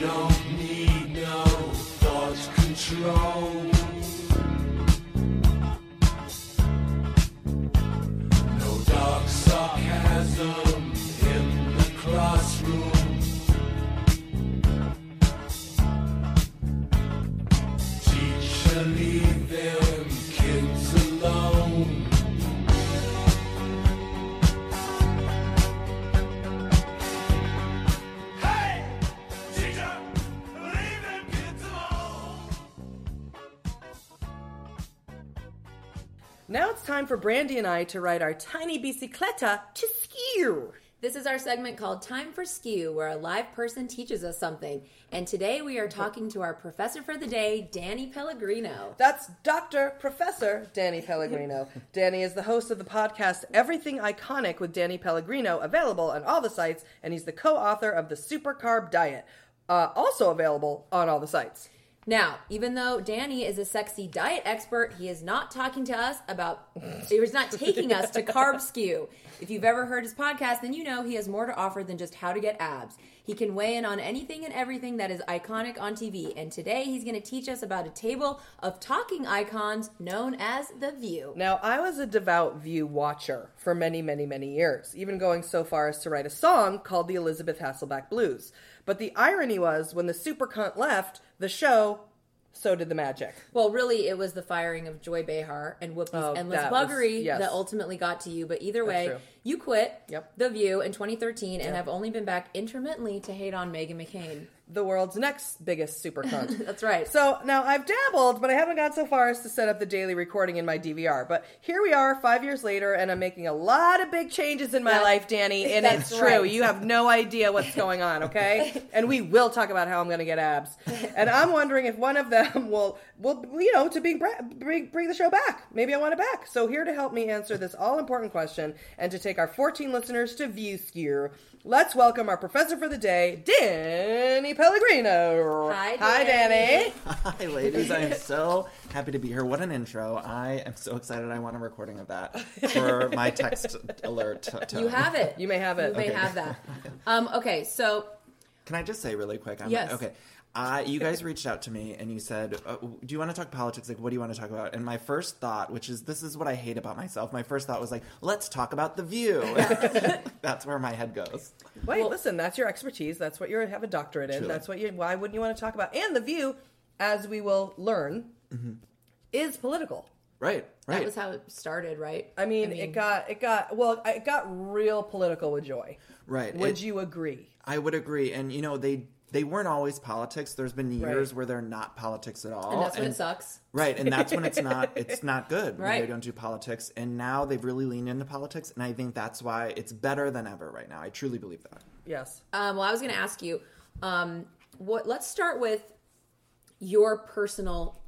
Don't need no thought control.
For Brandy and I to ride our tiny bicicleta to skew.
This is our segment called Time for Skew, where a live person teaches us something. And today we are talking to our professor for the day, Danny Pellegrino.
That's Dr. Professor Danny Pellegrino. Danny is the host of the podcast Everything Iconic with Danny Pellegrino, available on all the sites, and he's the co author of The Super Carb Diet, uh, also available on all the sites.
Now, even though Danny is a sexy diet expert, he is not talking to us about, he was not taking us to Carb Skew. If you've ever heard his podcast, then you know he has more to offer than just how to get abs. He can weigh in on anything and everything that is iconic on TV. And today he's going to teach us about a table of talking icons known as The View.
Now, I was a devout View watcher for many, many, many years, even going so far as to write a song called the Elizabeth Hasselbeck Blues. But the irony was, when the super cunt left the show, so did the magic.
Well, really, it was the firing of Joy Behar and Whoopi's
Oh,
endless
that was-
buggery
yes.
that ultimately got to you. But either way, you quit
Yep.
The View in 2013 and have only been back intermittently to hate on Meghan McCain.
The world's next biggest super cunt.
That's right.
So now I've dabbled, but I haven't got so far as to set up the daily recording in my DVR. But here we are, five years later, and I'm making a lot of big changes in my
That-
life, Danny. And it's true.
right.
You have no idea what's going on, okay? and we will talk about how I'm going to get abs. And I'm wondering if one of them will, will you know, to bring, bring bring the show back. Maybe I want it back. So here to help me answer this all important question and to take our 14 listeners to View Skew. Let's welcome our professor for the day, Danny Pellegrino.
Hi,
Hi,
Danny.
Danny.
Hi, ladies. I am so happy to be here. What an intro. I am so excited. I want a recording of that for my text alert. tone.
You have it.
You may have it.
You may
Okay.
have that. Um, okay, so
Can I just say really quick? I'm,
Yes.
Okay. I, you guys reached out to me and you said, uh, "Do you want to talk politics? Like, what do you want to talk about?" And my first thought, which is this is what I hate about myself, my first thought was like, "Let's talk about the View." That's where my head goes.
Wait, listen, that's your expertise. That's what you have a doctorate in.
Truly.
That's what you. Why wouldn't you want to talk about? And the View, as we will learn, is political.
Right, right.
That was how it started, right?
I mean, it got it got well, it got real political with Joy.
Right.
Would
It-
you agree?
I would agree, and you know they they weren't always politics. There's been years
Right.
where they're not politics at all,
and that's when it sucks.
Right, and that's when it's not it's not good when
Right.
they don't do politics. And now they've really leaned into politics, and I think that's why it's better than ever right now. I truly believe that.
Yes.
Um, well, I was going to ask you, um, what? Let's start with your personal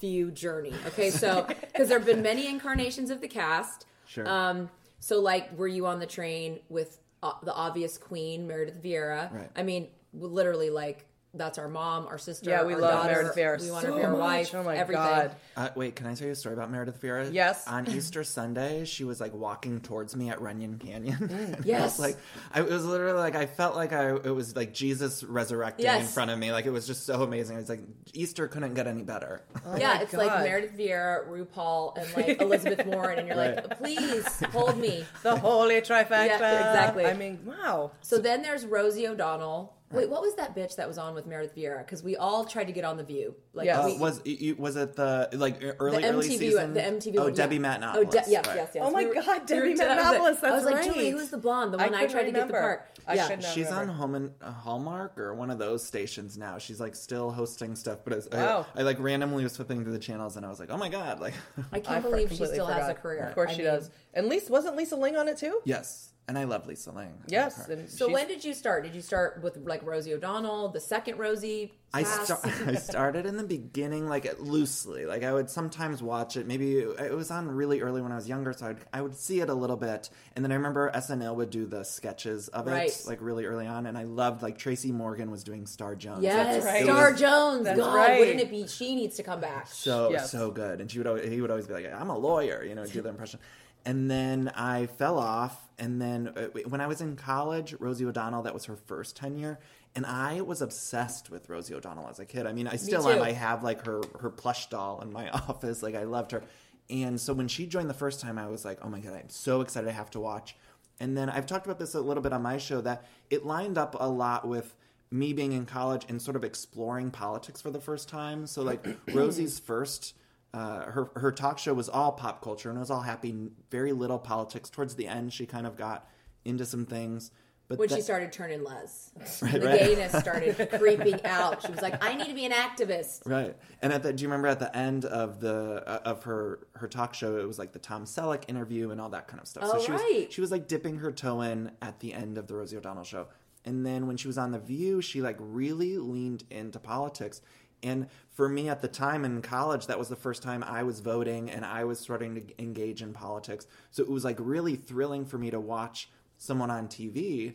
view journey. Okay, so because there have been many incarnations of the cast.
Sure.
Um, so like, were you on the train with uh, the obvious queen, Meredith Vieira?
Right.
I mean, literally, like that's our mom, our sister.
Yeah, we
our
love
daughter.
Meredith Vieira
We want
so
her to be our
much.
wife.
Oh my
everything.
God.
Uh, wait, can I tell you a story about Meredith Vieira?
Yes.
On Easter Sunday, she was like walking towards me at Runyon Canyon.
Mm,
Yes.
like I, it was literally like I felt like I it was like Jesus resurrecting in front of me. Like it was just so amazing. It was like Easter couldn't get any better.
yeah,
my
it's like
God.
Meredith Vieira, RuPaul, and like Elizabeth Warren, and you're like, please hold me.
The holy trifecta.
Yeah, exactly.
I mean, wow.
So then there's Rosie O'Donnell. Wait, what was that bitch that was on with Meredith Vieira? Because we all tried to get on the View. Like,
Yes.
Uh,
we,
was you- was it the like early
the
early season?
the MTV.
Oh,
one,
Debbie
yeah.
Matenopoulos.
Oh, de- yes,
right.
yes, yes.
Oh my
We were-
God, Debbie
we were- I was
Matenopoulos,
like- I
that's
was like,
right.
Julie, who's the blonde? The one I,
couldn't
tried to get the part.
I
yeah.
should know.
She's on. Home and uh, Hallmark or one of those stations now. She's like still hosting stuff, but it's,
Wow.
I, I like randomly was flipping through the channels and I was like, oh my god, like
I can't
I
believe she
completely
still has a career.
Of course
I
she
mean,
does. And Lisa wasn't Lisa Ling on it too?
yes. And I love Lisa Ling. I
Yes.
her.
And
So
she's-
when did you start? Did you start with like Rosie O'Donnell, the second Rosie?
I,
cast?
I started in the beginning, like loosely. Like I would sometimes watch it. Maybe it was on really early when I was younger, so I'd, I would see it a little bit. And then I remember SNL would do the sketches of it,
Right.
like really early on. And I loved like Tracy Morgan was doing Star Jones.
Yes,
right.
Star
was
Jones.
That's
God,
right.
wouldn't it be? She needs to come back.
so
Yes.
so good. And she would always, he would always be like, "I'm a lawyer," you know, do the impression. And then I fell off. And then uh, when I was in college, Rosie O'Donnell, that was her first tenure. And I was obsessed with Rosie O'Donnell as a kid. I mean, I still am. I have like her her plush doll in my office. Like I loved her. And so when she joined the first time, I was like, oh my god, I'm so excited I have to watch. And then I've talked about this a little bit on my show that it lined up a lot with me being in college and sort of exploring politics for the first time. So like Rosie's first uh, her her talk show was all pop culture and it was all happy, very little politics. Towards the end, she kind of got into some things. But
when she started turning les
Right,
the
right.
gayness started creeping out she was like i need to be an activist
Right, and at the do you remember at the end of the uh, of her her talk show, it was like the Tom Selleck interview and all that kind of stuff.
Oh,
so she
right.
was she was like dipping her toe in at the end of the Rosie O'Donnell show, and then when she was on the View, she like really leaned into politics. And for me at the time in college, that was the first time I was voting and I was starting to engage in politics. So it was like really thrilling for me to watch someone on TV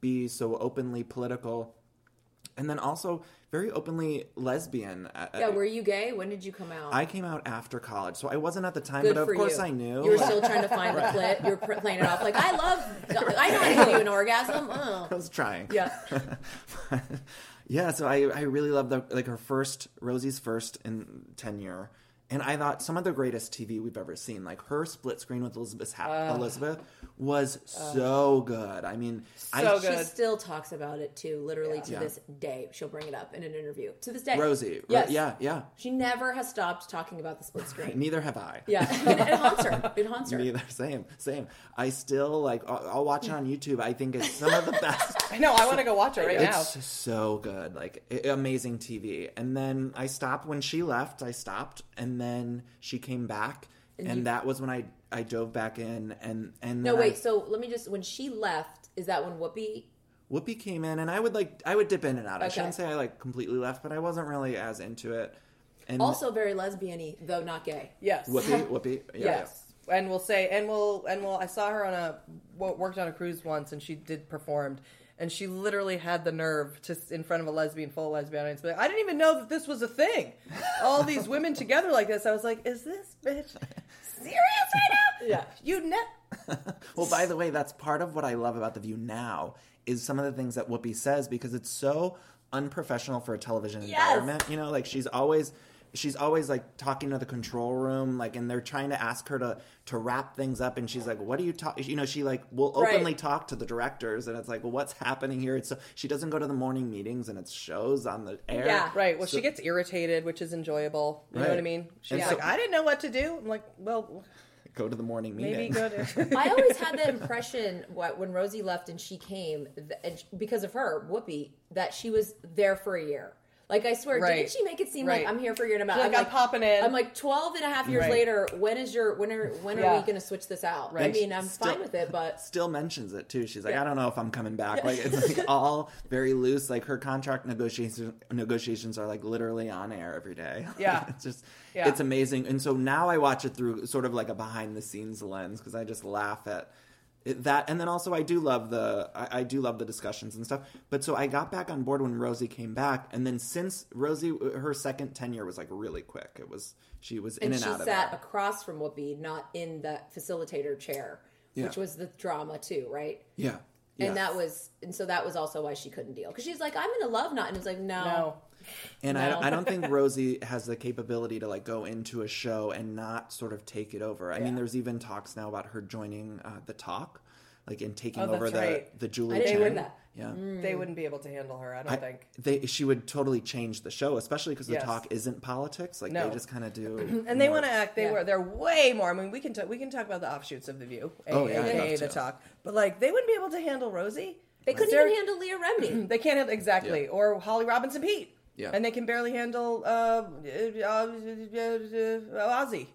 be so openly political and then also very openly lesbian. Uh,
yeah were you gay when did you come out
I came out after college, so I wasn't at the time,
Good
but of course
you.
I knew.
You were still trying to find the clip. You were pr- playing it off like, I love, I know how to give you an orgasm. Oh.
I was trying.
Yeah.
yeah, so I, I really love the like her first Rosie's first in tenure. And I thought some of the greatest TV we've ever seen, like her split screen with Elizabeth ha- Elizabeth, was so good. I mean,
So
I,
She still talks about it too, literally to
Yeah.
this day. She'll bring it up in an interview. To this day.
Rosie, ro- yeah, yeah.
She never has stopped talking about the split screen.
Neither have I.
Yeah. it, it haunts her. It haunts her.
Neither. Same, same. I still like. I'll, I'll watch it on YouTube. I think it's some of the best.
I know, I want to go watch it right now.
It's so good, like i- amazing TV. And then I stopped when she left. I stopped, and then she came back, and,
you-
that was when I I dove back in. And and
No, wait.
I,
So let me just, when she left, is that when Whoopi?
Whoopi came in, and I would like I would dip in and out. I shouldn't say I like completely left, but I wasn't really as into it. And
Also very lesbian-y, though not gay.
Yes.
Whoopi, Whoopi, yeah,
yes. And we'll say, and we'll, and we'll. I saw her on a wo- worked on a cruise once, and she did performed, and she literally had the nerve to in front of a lesbian, full lesbian audience. But I didn't even know that this was a thing. All these women together like this. I was like, is this bitch serious right now?
Yeah.
You ne-
Well, by the way, that's part of what I love about The View now is some of the things that Whoopi says because it's so unprofessional for a television
Yes.
environment. You know, like she's always she's always like talking to the control room, like, and they're trying to ask her to to wrap things up, and she's like, "What are you talking?" You know, she like will openly
Right.
talk to the directors, and it's like, "Well, what's happening here?" It's so, she doesn't go to the morning meetings, and it's shows on the air.
Yeah.
Right. Well,
So-
she gets irritated, which is enjoyable. You know what I mean? She's
And
like,
so-
I didn't know what to do. I'm like, well,
Go to the morning meeting.
maybe go to.
I always had that impression what, when Rosie left and she came, th- and sh- because of her, Whoopi, that she was there for a year. Like, I swear,
Right.
didn't she make it seem
Right.
like I'm here for your year and a
She's like, "I'm popping in."
I'm like 12 and a half years
Right.
later, when is your, when are, when are
Yeah.
we going to switch this out? I mean, I'm
Still-
fine with it, but
still mentions it too. She's like, I don't know if I'm coming back. Like it's like all very loose. Like her contract negotiations negotiations are like literally on air every day.
Yeah.
it's just
Yeah.
it's amazing. And so now I watch it through sort of like a behind the scenes lens because I just laugh at it, that. And then also I do love the I, I do love the discussions and stuff. But so I got back on board when Rosie came back, and then since Rosie her second tenure was like really quick. It was she was in
and
and,
she
out of
sat across from Whoopi, not in the facilitator chair,
Yeah.
which was the drama too, right?
Yeah.
And
Yeah.
that was, and so that was also why she couldn't deal because she's like, I'm in a love not," and it was like, no,
no.
And I,
No.
don't, I don't think Rosie has the capability to like go into a show and not sort of take it over. I mean, there's even talks now about her joining uh, the talk, like in taking
Oh,
over the
right.
the Julie
I didn't
Chen.
hear.
Yeah.
They wouldn't be able to handle her. I don't
I-
think.
they she would totally change the show, especially because the
Yes.
talk isn't politics. Like
No.
they just kind of do,
And they want to act. They
Yeah.
were. They're way more. I mean, we can talk. We can talk about the offshoots of the View.
Oh, yeah, I'd
aka
love
the talk. But like, they wouldn't be able to handle Rosie.
they couldn't
They're-
even handle Leah Remini.
They can't handle exactly,
Yeah.
or Holly Robinson Peete.
Yeah.
and they can barely handle uh, uh, uh, uh, Ozzy.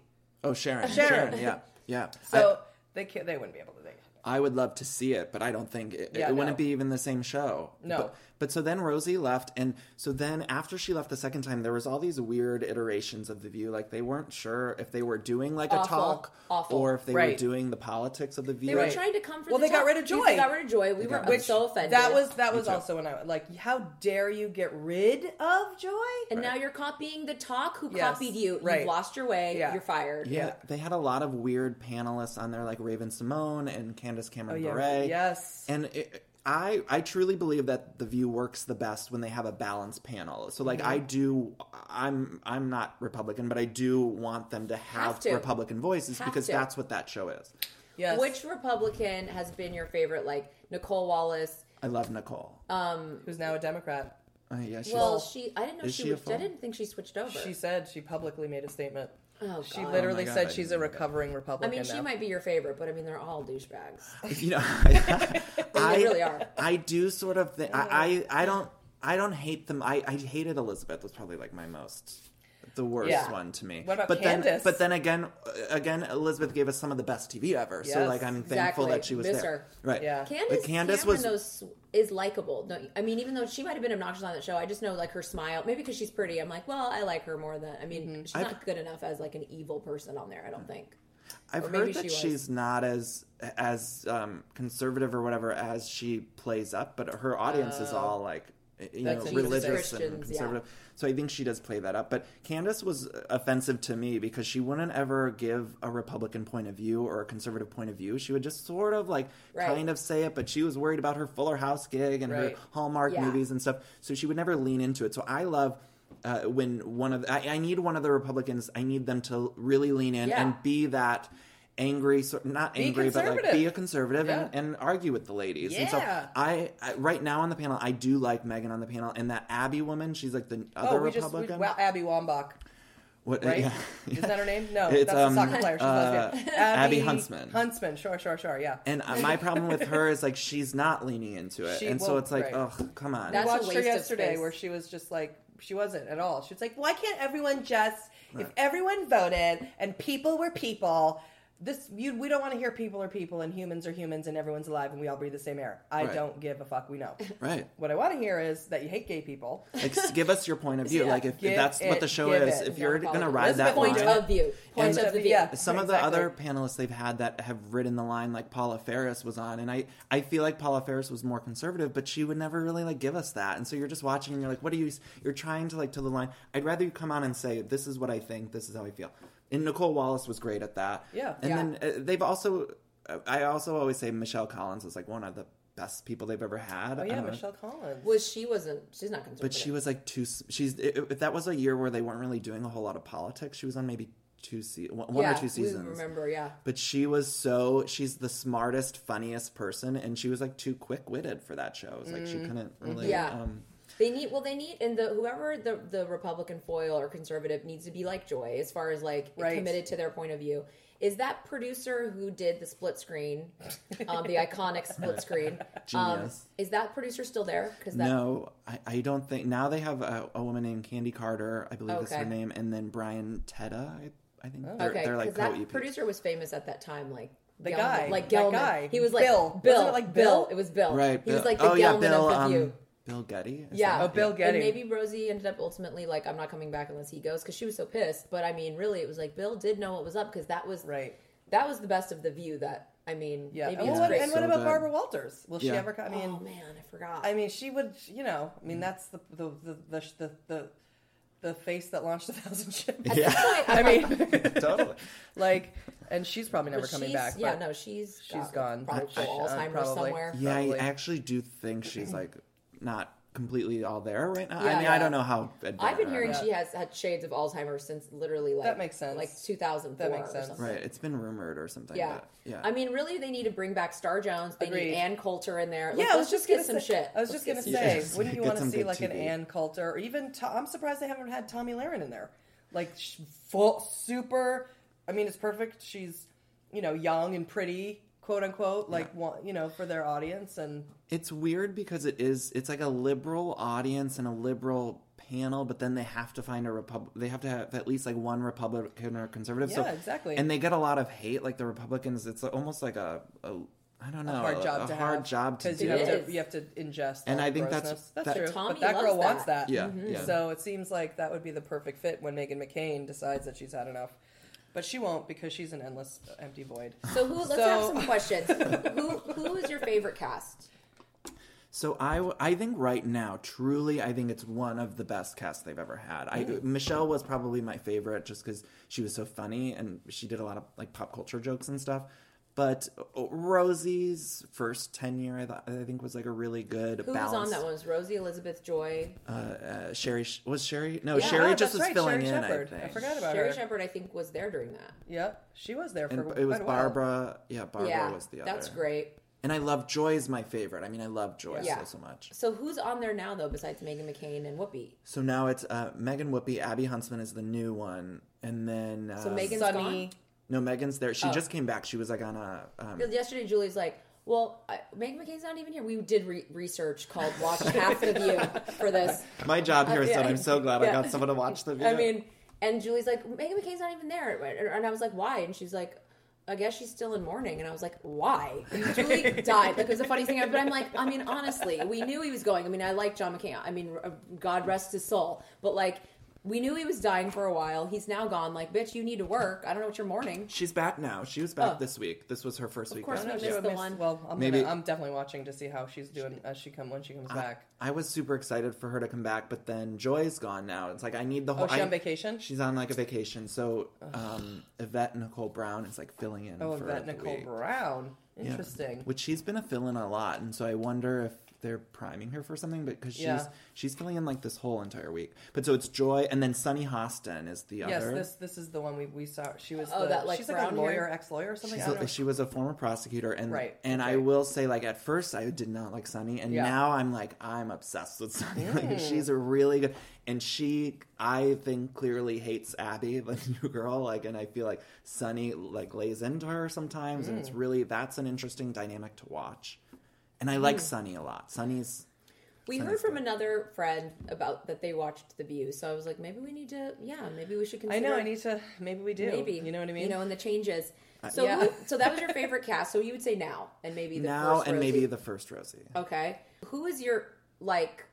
Oh, Sharon,
Sharon.
Sharon, yeah, yeah.
So they can't. They wouldn't be able to. They,
I would love to see it, but I don't think it,
Yeah,
it wouldn't be even the same show.
No.
But, but so then Rosie left, and so then after she left the second time, there was all these weird iterations of the View. Like they weren't sure if they were doing like a talk,
Awful.
or if they were doing the politics of the View.
They were trying to come for.
Well,
the
they got rid of Joy.
They got rid of Joy. We were
got
so offended.
that was that was also when I like. How dare you get rid of Joy?
and now you're copying the talk. Who
Yes,
copied you?
right.
You've lost your way.
Yeah.
You're fired.
Yeah, they had a lot of weird panelists on there, like Raven Symoné and Candace Cameron
Oh, yeah.
Bure.
Yes.
and it, I I truly believe that the View works the best when they have a balanced panel. So like
Mm-hmm.
I do, I'm I'm not Republican, but I do want them to have,
Have to.
Republican voices
Have
because
to.
that's what that show is.
Yes.
Which Republican has been your favorite? Like Nicolle Wallace.
I love Nicolle.
Um who's now a Democrat?
Uh, yeah, she's,
Well, she. I didn't know she.
she a
would, I didn't think she switched over.
She said she publicly made a statement.
Oh,
She
God.
literally
Oh my God,
said she's a recovering Republican.
I mean, she
now.
might be your favorite, but I mean, they're all douchebags.
you know,
They
I
really are.
I do sort of think I, I I don't I don't hate them. I I hated Elizabeth was probably like my most the worst
Yeah.
one to me.
What about
but
Candace?
then but then again uh, again Elizabeth gave us some of the best TV ever. So like I'm thankful
Exactly.
that she was
Miss
there.
her.
Right.
Yeah.
Candace,
But Candace
Cameron
was
knows is likable. No, I mean, even though she might have been obnoxious on that show, I just know like her smile. Maybe because she's pretty, I'm like, well, I like her more than. I mean,
Mm-hmm.
she's
I've-
not good enough as like an evil person on there. I don't think.
I've
Or maybe
heard that
she
she's not as as um, conservative or whatever as she plays up, but her audience is all like you know
That's interesting.
religious and
conservative. Yeah.
So I think she does play that up. But Candace was offensive to me because she wouldn't ever give a Republican point of view or a conservative point of view. She would just sort of like
Right.
kind of say it, but she was worried about her Fuller House gig and
Right.
her Hallmark
Yeah.
movies and stuff. So she would never lean into it. So I love. Uh, when one of the, I, I need one of the Republicans, I need them to really lean in
Yeah.
and be that angry, sort not angry, but like be a conservative and,
Yeah.
and argue with the ladies. And so
Yeah.
I, I right now on the panel, I do like Meghan on the panel, and that Abby woman, she's like the
Oh,
other
we just we,
Republican.
well, Abby Wambach,
what,
right?
yeah.
Isn't that her name? No,
It's,
that's
um,
a soccer player. She's
uh,
lesbian.
Abby Huntsman.
Huntsman. Sure, sure, sure. Yeah.
And uh, my problem with her is like she's not leaning into it,
She-
and so it's like,
right.
oh, come on.
That's a
watched her
waste of
yesterday where she was just like she wasn't at all. She was like, "Why can't everyone just if everyone voted and people were people, this you we don't want to hear people are people and humans are humans and everyone's alive and we all breathe the same air. I
Right.
don't give a fuck. We know.
right.
What I want to hear is that you hate gay people.
Like, give us your point of view.
Yeah,
like, if, if that's what the show is,
it.
if you're gonna ride that
Elizabeth
Point
line,
of view. Point
And
of the view.
yeah.
some of the
Exactly.
other panelists they've had that have ridden the line like paula faris was on and i i feel like paula faris was more conservative but she would never really like give us that and so you're just watching and you're like what are you you're trying to like to the line i'd rather you come on and say this is what i think this is how i feel and nicolle wallace was great at that
Yeah.
and
Yeah.
then uh, they've also uh, i also always say michelle collins is like one of the best people they've ever had.
Oh yeah,
don't know.
Michelle Collins.
Was she wasn't? She's not conservative.
But she was like two. She's if that was a year where they weren't really doing a whole lot of politics. She was on maybe two se- one one
yeah,
or two seasons.
We remember, yeah.
But she was so she's the smartest, funniest person, and she was like too quick witted for that show. It was like she couldn't really.
Yeah.
Um,
They need well, they need and the whoever the the Republican foil or conservative needs to be like Joy as far as like
Right.
committed to their point of view. Is that producer who did the split screen, um, the iconic split screen? Um,
Genius.
is that producer still there? Because that
no, I, I don't think now they have a, a woman named Candi Carter, I believe is her name, and then Brian Teta. I, I think they're,
okay,
they're like
that producer was famous at that time, like
The
Gelman-
guy,
like
that
Gelman.
guy.
He was like
Bill.
Bill,
Wasn't it like Bill?
It was Bill.
Right.
He was like the
oh, yeah,
Gelman
Bill,
of the
um,
View.
Bill Geddie. Is
Yeah.
that-
Oh, Bill Geddie.
And maybe Rosie ended up ultimately like, I'm not coming back unless he goes because she was so pissed. But I mean, really, it was like Bill did know what was up because that was
Right.
That was the best of the view. That I mean,
Yeah.
maybe oh,
And,
it's
what,
great.
and what
So
about
good.
Barbara Walters? Will she ever? come? I mean,
oh man, I forgot.
I mean, she would. You know, I mean, mm. that's the the the the the, the, the face that launched a thousand ships.
Yeah.
I mean,
totally.
like, and she's probably never
But
coming back.
Yeah,
but
no, she's
she's
got
gone.
Probably
I- I-
Alzheimer's
probably.
somewhere.
Yeah,
Probably.
I actually do think she's like not completely all there right now.
Yeah,
I mean,
yeah.
I don't know how.
I've been hearing
Yeah.
she has had shades of Alzheimer's since literally like
That makes sense.
like 2004
That makes sense.
Right, it's been rumored or something.
Yeah.
but, yeah.
I mean, really, they need to bring back Star Jones. They
Agreed.
need Ann Coulter in there. Like,
Yeah, I was
let's
just
get some
say,
shit.
I was
Let's
just gonna say,
shit.
wouldn't you want to see
good
like an
TV.
Ann Coulter or even? To- I'm surprised they haven't had Tomi Lahren in there. Like full, super. I mean, it's perfect. She's you know young and pretty, quote unquote. Like wa- you know for their audience and
it's weird because it is. It's like a liberal audience and a liberal panel, but then they have to find a repub. They have to have at least like one Republican or conservative. so,
Yeah, exactly.
And they get a lot of hate. Like the Republicans, it's almost like a. a I don't know.
a hard job
a
to
hard
have
job to
because
do.
you have to you have to ingest.
And I think that's-
grossness. that's
that-
true.
Tomi
but that
loves
girl
that.
wants that.
Yeah, Mhm. yeah.
So it seems like that would be the perfect fit when Meghan McCain decides that she's had enough. But she won't because she's an endless empty void.
So who? Let's
So-
have some questions. who Who is your favorite cast?
So I, w- I think right now, truly, I think it's one of the best casts they've ever had. I Michelle was probably my favorite just because she was so funny and she did a lot of like pop culture jokes and stuff. But uh, Rosie's first tenure, I, thought, I think, was like a really good
Who
balance.
was on that one? Was Rosie Elizabeth Joy?
Uh, uh, Sherri was Sherri. No,
Yeah.
Sherri
Oh,
just was
right,
filling
Sherri
in.
Shepherd.
I
I forgot about
Sherri
her.
Shepherd, I think, was there during that.
Yep, she was there for
And it was
quite a while.
Barbara. Yeah, Barbara
yeah,
was the other.
that's great.
And I love Joy Joy's my favorite. I mean, I love Joy
Yeah.
so so much.
So who's on there now though, besides Meghan McCain and Whoopi?
So now it's uh, Meghan Whoopi, Abby Huntsman is the new one, and then uh,
So Meghan's
Sunny.
gone.
No, Meghan's there. She
Oh.
just came back. She was like on a. Um,
Yesterday, Julie's like, "Well, I, Meghan McCain's not even here." We did re- research called "Watch Half of You" for this.
my job here is
yeah.
that I'm so glad I got someone to watch the video.
I mean, and Julie's like, Meghan McCain's not even there. And I was like, why? And she's like, I guess she's still in mourning. And I was like, why? And Julie died. Like, it was the funniest thing ever. But I'm like, I mean, honestly, we knew he was going. I mean, I like John McCain. I mean, uh, God rest his soul. But like, we knew he was dying for a while. He's now gone. Like, bitch, you need to work. I don't know what you're mourning.
she's back now. She was back
Oh.
this week. This was her first week.
course
back.
we
I
missed the one.
Well, I'm,
Maybe-
gonna, I'm definitely watching to see how she's doing as she come when she comes back.
I was super excited for her to come back, but then Joy's gone now. It's like I need the whole.
Oh, she
I-
on vacation?
She's on like a vacation. So um, Yvette Nicole Brown is like filling in.
Oh,
for
Yvette
the
Nicole
week.
Brown.
Yeah.
Interesting.
Which she's been a fill in a lot, and so I wonder if they're priming her for something, but because she's
Yeah.
she's filling in like this whole entire week. But so it's Joy, and then Sunny Hostin is the other.
Yes,
other.
this this is the one we, we saw. She was
Oh,
the,
that, like,
she's like
brown
a lawyer,
hair?
ex lawyer or something.
She's
I don't
a-
know.
she was a former prosecutor, and
Right,
and I
okay.
will say, like at first, I did not like Sunny, and
Yeah.
now I'm like, I'm obsessed with Sunny.
Mm.
Like she's a really good, and she, I think, clearly hates Abby, the new girl. Like, and I feel like Sunny like lays into her sometimes, and it's really that's an interesting dynamic to watch. And I
Mm.
like Sunny a lot. Sunny's
We heard from another friend about that they watched The View. So I was like, maybe we need to, yeah, maybe we should consider.
I know. I need to. Maybe we do.
Maybe
You know what I mean?
You know, and the changes. So,
Yeah.
who, so that was your favorite cast. So you would say now, and maybe the
now
first
and
Rosie.
maybe the first Rosie.
okay. Who is your like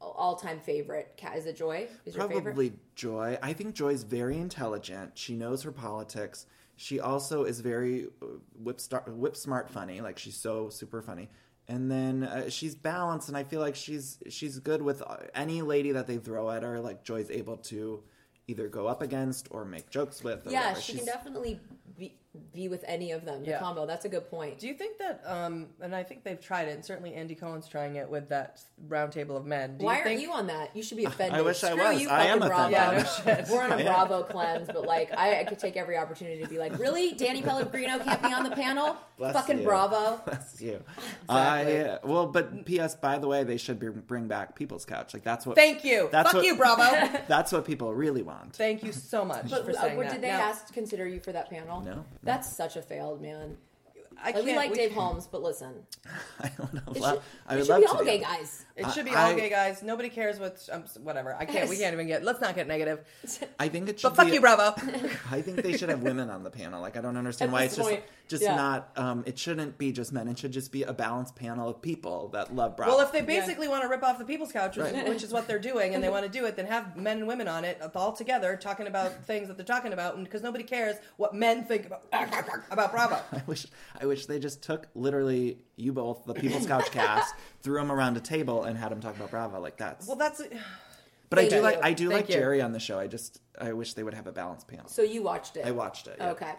all time favorite cat? Is it Joy? Is your favorite?
Probably Joy. I think Joy's very intelligent. She knows her politics. She also is very uh, whip, star- whip smart funny. Like she's so super funny. And then uh, she's balanced, and I feel like she's she's good with uh, any lady that they throw at her. Like Joy's able to either go up against or make jokes with.
Yeah,
whatever.
she
She's-
can definitely be, be with any of them. The
Yeah.
combo. That's a good point.
Do you think that, um, and I think they've tried it, and certainly Andy Cohen's trying it with that round table of men. Do
Why
you
aren't
think,
you on that? You should be offended.
I wish I was.
You,
I am
fucking Bravo.
Yeah, no shit.
We're on a
am.
Bravo cleanse, but like I, I could take every opportunity to be like, really, Danny Pellegrino can't be on the panel?
Bless
Fucking
you.
Bravo.
Bless you. I well, but P.S. By the way, they should be, bring back People's Couch. Like that's what.
Thank you.
That's
Fuck
what-
you, Bravo.
That's what people really want.
Thank you so much
But
for
uh,
saying
what-
that.
did they
Now,
ask consider you for that panel?
No.
That's such a failed man.
I
Like,
can't.
we like Dave Holmes, but listen,
I don't know.
it should,
I
it
would
should
love
be
to
all
do
gay
it.
guys.
It should be
I-
all gay guys. Nobody cares what. Um, whatever. I can't. We can't even get. Let's not get negative.
I think it should.
But fuck
be-
you, Bravo.
I think they should have women on the panel. Like I don't understand
At
why it's just
point,
just
yeah.
not. Um, it shouldn't be just men. It should just be a balanced panel of people that love Bravo.
Well, if they basically want to rip off the People's Couch, which,
Right.
which is what they're doing, and they want to do it, then have men and women on it all together talking about things that they're talking about, because nobody cares what men think about about Bravo.
I wish I wish they just took literally you both, the People's Couch cast, threw them around a table and had them talk about Bravo. Like that's.
Well, that's
but I do
you.
like I do
Thank
like
you.
Jerry on the show. I just I wish they would have a balanced panel.
So you watched it?
I watched it. yeah.
Okay,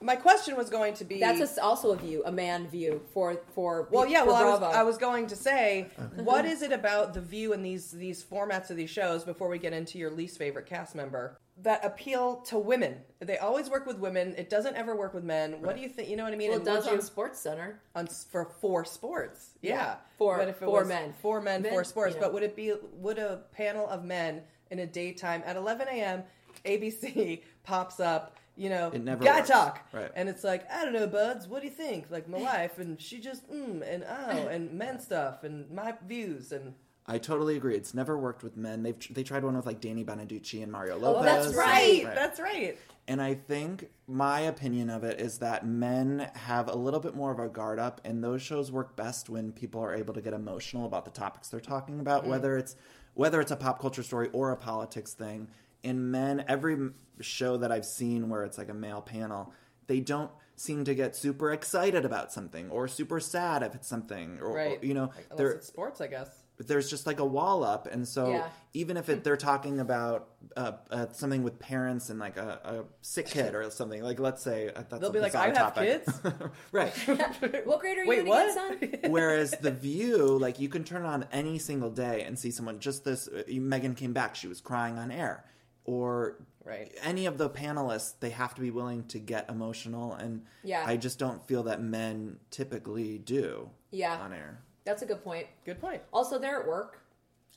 my question was going to be.
that's a s also a view, a man view for for.
Well, yeah.
for
Well, I was,
Bravo.
I was going to say, uh-huh. what is it about the View and these these formats of these shows? Before we get into your least favorite cast member, that appeal to women. They always work with women. It doesn't ever work with men. What do you think? You know what I mean?
Well, it
And would
does on
you-
Sports Center.
on for four sports. Yeah,
Yeah, for-
But if it
for
was
men.
four men,
Men,
four sports.
you know.
But would it be would a panel of men in a daytime at 11 a.m. ABC pops up? You know,
It never
guy
works.
talk,
Right.
And it's like I don't know, buds. What do you think? Like my wife, and she just mm and oh, and men stuff, and my views, and
I totally agree. It's never worked with men. They've they tried one with like Danny Bonaduce and Mario Lopez.
Oh, that's right.
That's right.
And I think my opinion of it is that men have a little bit more of a guard up, and those shows work best when people are able to get emotional about the topics they're talking about,
Mm-hmm.
whether it's whether it's a pop culture story or a politics thing. In men, every show that I've seen where it's like a male panel, they don't seem to get super excited about something or super sad if it's something, or, or, you know,
Unless
they're
it's sports, I guess.
there's just like a wall up and so
Yeah.
even if it, they're talking about uh, uh, something with parents and like a, a sick kid or something like let's say uh, that's
They'll
a
be like,
bizarre
"I have
topic.
kids?"
right
What grade are you
Wait,
in
what?
again, son?
whereas the view like you can turn on any single day and see someone just this uh, meghan came back she was crying on air or
Right.
any of the panelists they have to be willing to get emotional and
Yeah.
i just don't feel that men typically do
Yeah.
on air
That's a good point.
Good point.
Also, they're at work.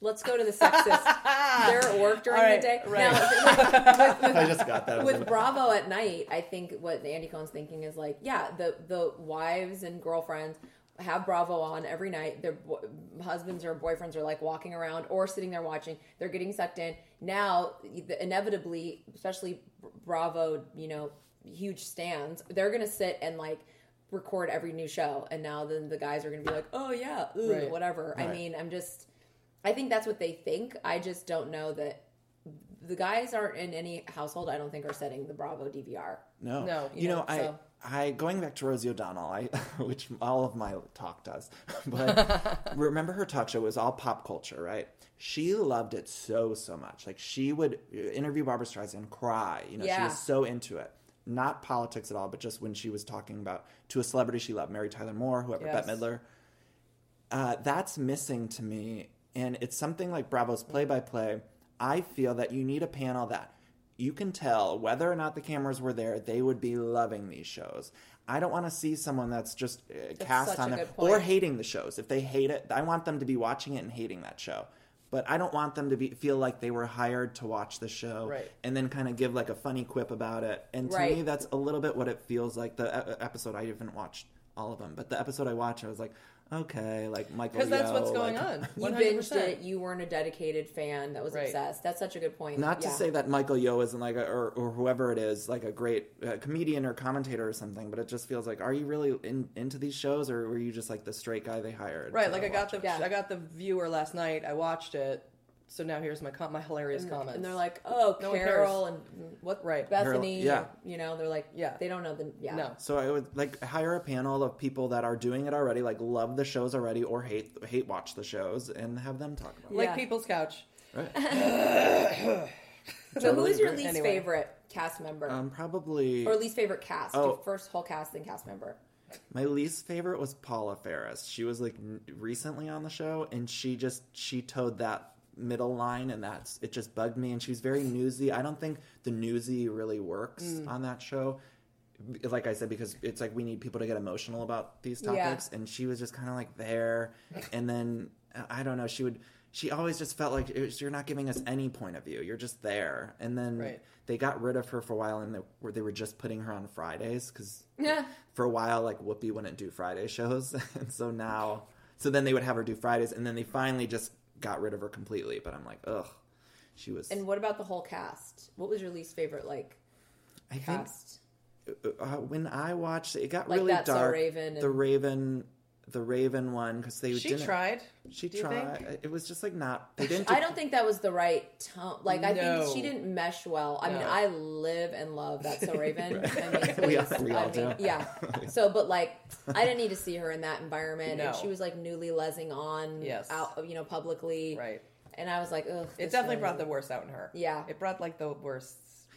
Let's go to the sexist. they're at work during
All right,
the day.
right.
Now,
i just got that
with Bravo at night, I think what Andy Cohen's thinking is like, yeah, the the wives and girlfriends have Bravo on every night. Their bo- husbands or boyfriends are like walking around or sitting there watching. They're getting sucked in. Now, the- inevitably, especially Bravo, you know, huge stands, they're gonna sit and like record every new show. And now then the guys are gonna be like, oh yeah, ooh,
Right.
whatever. I mean, I'm just, I think that's what they think. I just don't know that the guys aren't in any household. I don't think are setting the Bravo DVR.
No,
No,
You,
you
know,
know,
I,
so-
I going back to Rosie O'Donnell, I which all of my talk does, but remember her talk show was all pop culture, right? She loved it so so much. Like she would interview Barbra Streisand, cry. You know, she was so into it. Not politics at all, but just when she was talking about to a celebrity she loved, Mary Tyler Moore, whoever,
Yes.
Bette Midler. Uh, that's missing to me, and it's something like Bravo's play-by-play. I feel that you need a panel that you can tell whether or not the cameras were there, they would be loving these shows. I don't want to see someone that's just uh, cast on there or hating the shows. If they hate it, I want them to be watching it and hating that show. But I don't want them to be feel like they were hired to watch the show
Right.
and then kind of give like a funny quip about it. And to
Right.
me, that's a little bit what it feels like. The episode I haven't watched all of them, but the episode I watched, I was like, okay, like Michael.
Because that's what's going
like-
on.
You
100%.
binged it. You weren't a dedicated fan that was
Right.
obsessed. That's such a good point.
Not to say that Michael Yo isn't like, a, or, or whoever it is, like a great uh, comedian or commentator or something, but it just feels like, are you really in, into these shows, or were you just like the straight guy they hired?
Right, like I got the?
Yeah.
I got the viewer last night. I watched it. So now here's my com- my hilarious
and,
comments.
and they're like, "Oh,
No
Carol and what
Right.
Bethany."
Carol-
You know, they're like,
Yeah.
they don't know the yeah.
no.
So I would like hire a panel of people that are doing it already, like love the shows already, or hate hate watch the shows, and have them talk about it.
Like
Yeah.
People's Couch.
Right.
So,
Totally
who's your
agree.
least
Anyway.
favorite cast member,
Um, probably
or least favorite cast?
Oh.
First whole cast, then cast member.
My least favorite was Paula Faris. She was like n- recently on the show, and she just she towed that middle line, and that's it. Just bugged me, and she was very newsy. I don't think the newsy really works
Mm.
on that show. Like I said, because it's like we need people to get emotional about these
Yeah.
topics, and she was just kind of like there, and then I don't know. She would. She always just felt like it was, you're not giving us any point of view. You're just there, and then
Right.
they got rid of her for a while, and they, where they were just putting her on Fridays because
Yeah.
for a while, like Whoopi wouldn't do Friday shows, and so now, so then they would have her do Fridays, and then they finally just got rid of her completely. But I'm like, ugh, she was.
And what about the whole cast? What was your least favorite like
I think
cast?
uh, when I watched it, it got
Like
really dark.
Raven
the Raven, the Raven one, because they
She
didn't.
tried.
She
do you
tried.
think?
Uh, it was just like not. They didn't.
I don't think that was the right tone. Like I
No.
think she didn't mesh well. I mean, I live and love that So Raven. I mean,
We all-
please.
we
I mean,
do.
yeah. So, but like, I didn't need to see her in that environment,
No.
and she was like newly lesing on,
Yes.
out, you know, publicly,
Right.
And I was like, ugh.
It definitely
really-
brought the worst out in her.
Yeah.
It brought like the worst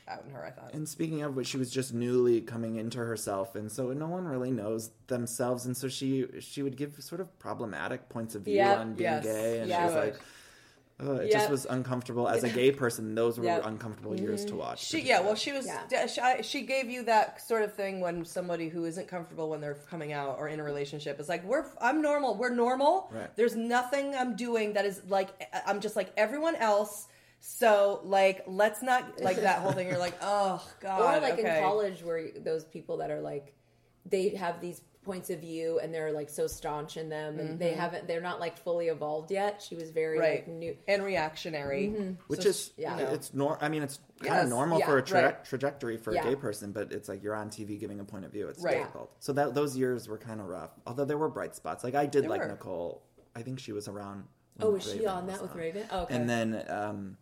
out in her. I thought.
And speaking of which, she was just newly coming into herself, and so no one really knows themselves, and so she she would give sort of problematic points of view
Yep.
on being
Yes.
gay, and
Yeah.
she was like, uh, it
Yep.
just was uncomfortable as a gay person. Those were
Yep.
uncomfortable years to watch.
She yeah, well, she was
Yeah.
she, I- she gave you that sort of thing when somebody who isn't comfortable when they're coming out or in a relationship is like, we're I'm normal, we're normal.
Right.
There's nothing I'm doing that is like I'm just like everyone else. So like, let's not like that whole thing. You're like, oh god,
or like
okay.
in college where those people that are like they have these points of view and they're like so staunch in them and they haven't they're not like fully evolved yet she was very
Mm-hmm. right
like new
and reactionary,
which
So
is
yeah.
yeah. it's nor. I mean, it's kind
Yes.
of normal
Yeah.
for a tra-
Right.
trajectory for
Yeah.
a gay person, but it's like you're on TV giving a point of view. It's
Right.
difficult. So that those years were kind of rough. Although there were bright spots. Like I did
There
like
were.
Nicolle. I think she was around.
oh was she on
was
that with
on.
raven oh, okay
And then um,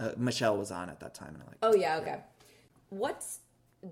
uh, Michelle was on at that time, and I like.
oh yeah okay what's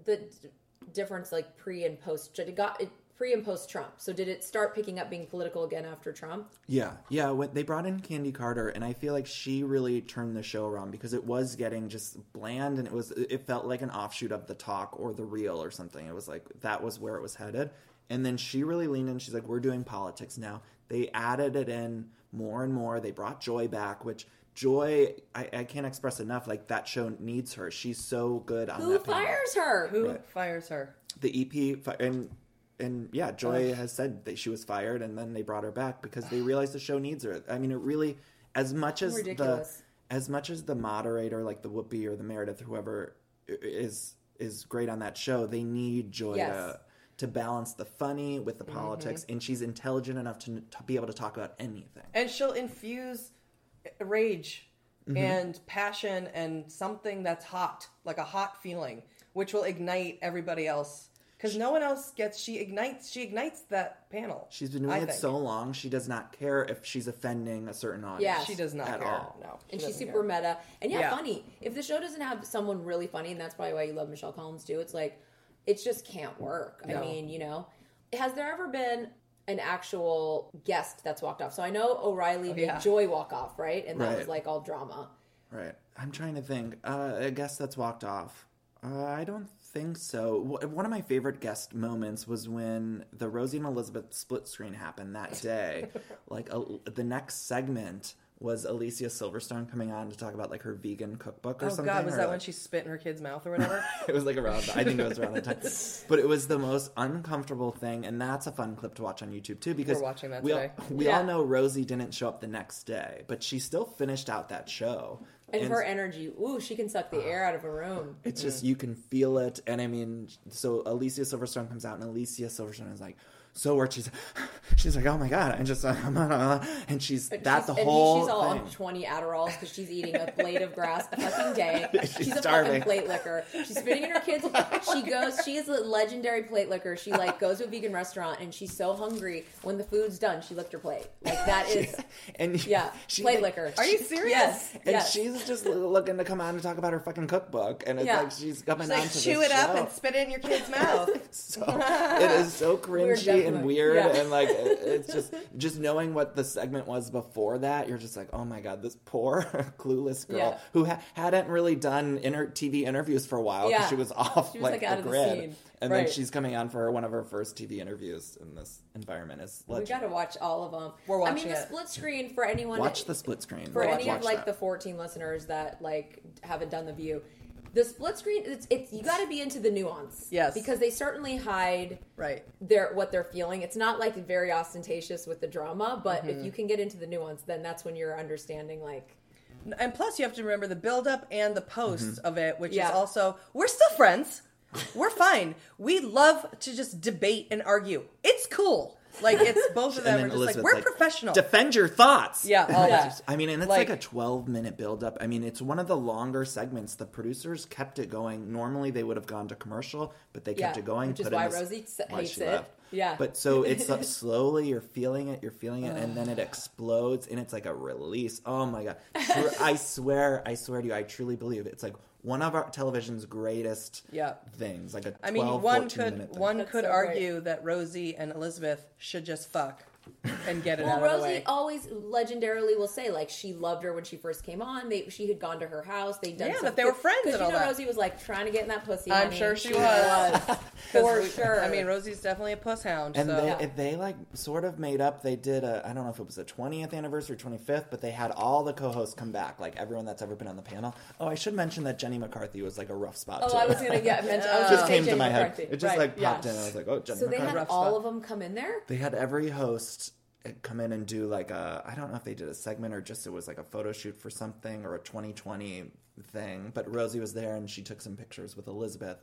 the d- difference like pre and post did it got it pre and post trump so did it start picking up being political again after trump
Yeah, yeah. When they brought in Candi Carter, and I feel like she really turned the show around because it was getting just bland, and it was it felt like an offshoot of the talk or the real or something. It was like that was where it was headed, and then she really leaned in. She's like, "We're doing politics now." They added it in more and more. They brought Joy back, which Joy I, I can't express enough. Like that show needs her. She's so good on
who
that panel
fires her
who
Right.
fires her?
the EP fi- and and yeah, Joy has said that she was fired, and then they brought her back because they realized the show needs her. I mean, it really, as much as
Ridiculous.
the as much as the moderator, like the Whoopi or the Meredith, whoever i- is is great on that show, they need Joy
Yes.
to to balance the funny with the mm-hmm. politics, and she's intelligent enough to, to be able to talk about anything.
and she'll infuse rage
Mm-hmm.
and passion and something that's hot, like a hot feeling, which will ignite everybody else. Because no one else gets. She ignites. She ignites that panel.
She's been doing
I
it
think.
so long, she does not care if she's offending a certain audience.
Yeah.
She does not
at
care.
all.
No, she
and she's super
care.
meta and yeah,
Yeah.
funny if the show doesn't have someone really funny and that's probably why you love michelle collins too it's like it just can't work i mean you know has there ever been an actual guest that's walked off so i know o'reilly made
Oh, yeah.
joy walk off right and that was like all drama
Right. I'm trying to think. Uh, a guest that's walked off. Uh, I don't think so. W- One of my favorite guest moments was when the Rosie and Elizabeth split screen happened that day. like uh, the next segment was Alicia Silverstone coming on to talk about like her vegan cookbook or
Oh
something.
Oh God, was that
like-
when she spit in her kid's mouth or whatever?
it was like around. I think it was around that time. But it was the most uncomfortable thing, and that's a fun clip to watch on YouTube too. Because
We're watching that
we
today.
All, we
Yeah.
all know Rosie didn't show up the next day, but she still finished out that show.
and her energy ooh she can suck the air out of a room
It's just mm. you can feel it, and I mean, so Alicia Silverstone comes out, and Alicia Silverstone is like so worked. She's she's like, oh my god, and just and she's
And
that's the
she's- and
whole
she's all
thing.
on 20 Adderalls because she's eating a blade of grass a fucking day. She's, a
starving.
fucking plate licker. She's spitting in her kids. She goes, she is a legendary plate licker. She like goes to a vegan restaurant and she's so hungry when the food's done, she licked her plate. Like that is,
and
yeah,
she-
plate licker.
Are you serious?
Yes.
And
yes.
she's just looking to come on and talk about her fucking cookbook, and it's
Yeah.
like she's coming
She's
on
like,
to
chew
this
it up and spit it in your kid's mouth.
So it is so
We're
cringy
definitely
and weird
Yeah.
and like it's just just knowing what the segment was before that you're just like oh my god this poor clueless girl
Yeah.
who ha- hadn't really done inter- tv interviews for a while because
Yeah.
she was off
She was,
like,
like,
the
out of the
grid
scene.
and
Right.
then she's coming on for one of her first tv interviews in this environment is
We
legend.
got to watch all of them.
We're watching,
I
watching
mean, the split screen for anyone.
watch the split screen
for
Watch-
any of
watch
like
that.
the 14 listeners that like haven't done the view. The split screen, it's, it's you got to be into the nuance.
Yes.
because they certainly hide
Right.
their what they're feeling. It's not like very ostentatious with the drama, but
Mm-hmm.
if you can get into the nuance, then that's when you're understanding like
And plus, you have to remember the buildup and the posts of it, which
Yeah.
is also we're still friends. We're fine. We love to just debate and argue. It's cool. Like it's both of them are
then
just like we're professional.
defend your thoughts
yeah, all that.
I mean, and it's like,
Like-
a 12 minute build up. I mean, it's one of the longer segments. The producers kept it going. Normally, they would have gone to commercial, but they kept
Yeah,
it going.
which is
put in
why
this-
Rosie s-
why
hates
she
it.
left.
Yeah.
But so it's up slowly, you're feeling it, you're feeling it, and then it explodes, and it's like a release. Oh my God. I swear, I swear to you, I truly believe it. It's like one of our television's greatest
Yeah.
things. Like a 12,
I mean, one could one
That's
could
so great.
argue that Rosie and Elizabeth should just fuck and get it
Well,
out of the
Rosie
way.
always legendarily will say like she loved her when she first came on. They she had gone to her house. They'd done
Yeah,
some
that they were friends
Because
and
you know
that.
Rosie was like trying to get in that pussy.
I'm
honey.
sure she was.
for
we-
sure.
I mean, Rosie's definitely a puss hound.
And
so.
they,
Yeah.
they like sort of made up. They did a I don't know if it was a 20th anniversary, 25th, but they had all the co-hosts come back, like everyone that's ever been on the panel. Oh, I should mention that Jenny McCarthy was like a rough spot.
Oh,
too.
I was gonna get mentioned. I
It just
say
came to
Jenny
my head. It just
Right,
like
yeah.
popped in. I was like, oh, Jenny
So they had all
spot.
of them come in there.
They had every host come in and do like a I don't know if they did a segment or just it was like a photo shoot for something or a 2020 thing. But Rosie was there and she took some pictures with Elizabeth,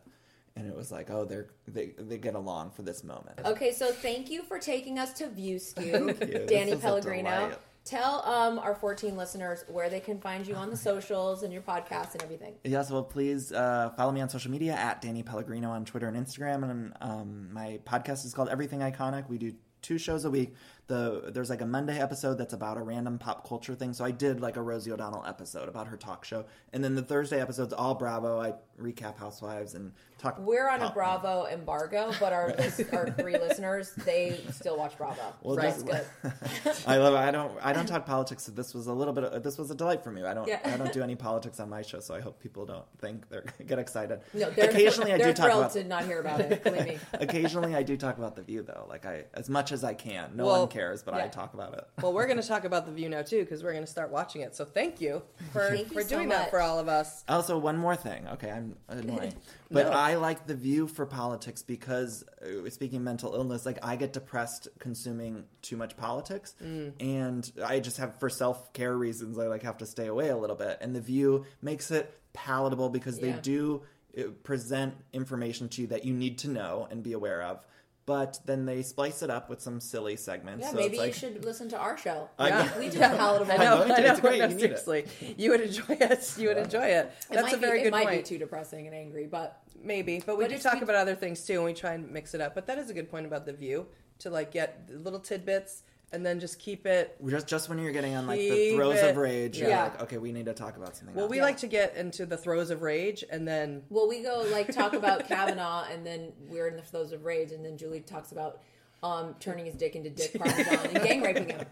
and it was like, oh, they're they they get along for this moment.
Okay, so thank you for taking us to View Scoop,
Thank you.
Danny
This is a
Pellegrino. Tell um, our 14 listeners where they can find you on the socials and your podcast and everything.
Yes, well, please uh, follow me on social media at Danny Pellegrino on Twitter and Instagram. And um, my podcast is called Everything Iconic. We do two shows a week. The there's like a Monday episode that's about a random pop culture thing. So I did like a Rosie O'Donnell episode about her talk show, and then the Thursday episode's all Bravo. I recap Housewives and talk.
We're on a
pop-
Bravo embargo, but our our three listeners they still watch Bravo.
Well,
right,
this-
good.
I love. I don't. I don't talk politics. So this was a little bit. Of, this was a delight for me. I don't.
Yeah.
I don't do any politics on my show, so I hope people don't think they're get excited.
No, they're,
Occasionally, I
they're
do talk
thrilled
about.
to not hear about it. Believe me.
Occasionally, I do talk about the view, though. Like I, as much as I can. No
Well,
one cares, but I talk about it.
well, we're going to talk about the view now too because we're going to start watching it. So thank you for
Thank you
for
so
doing that for all of us.
Also, one more thing. Okay, I'm annoying, but
No.
I like the view for politics because, uh, speaking mental illness, like I get depressed consuming too much politics,
Mm.
and I just have for self care reasons. I like have to stay away a little bit, and the view makes it palatable because they
Yeah.
do uh, present information to you that you need to know and be aware of. But then they splice it up with some silly segments.
Yeah,
so
maybe
like,
you should listen to our show.
I know.
we do palatable.
I know,
going to.
I know.
It's great.
no,
You need it.
seriously, you would enjoy it. You would enjoy it.
It
That's
might
a very
be,
good
It might
point.
be too depressing and angry, but
Maybe, but we
But
do talk
we-
about other things too, and we try and mix it up. But that is a good point about the view to like get little tidbits and then just keep it.
just just when you're getting on like the
Keep
throes
it-
of rage, you're
Yeah.
like, okay, we need to talk about something.
Well,
else.
we
Yeah.
like to get into the throes of rage, and then
well, we go like talk about Kavanaugh, and then we're in the throes of rage, and then Julie talks about um, turning his dick into Dick Parmesan and gang raping him.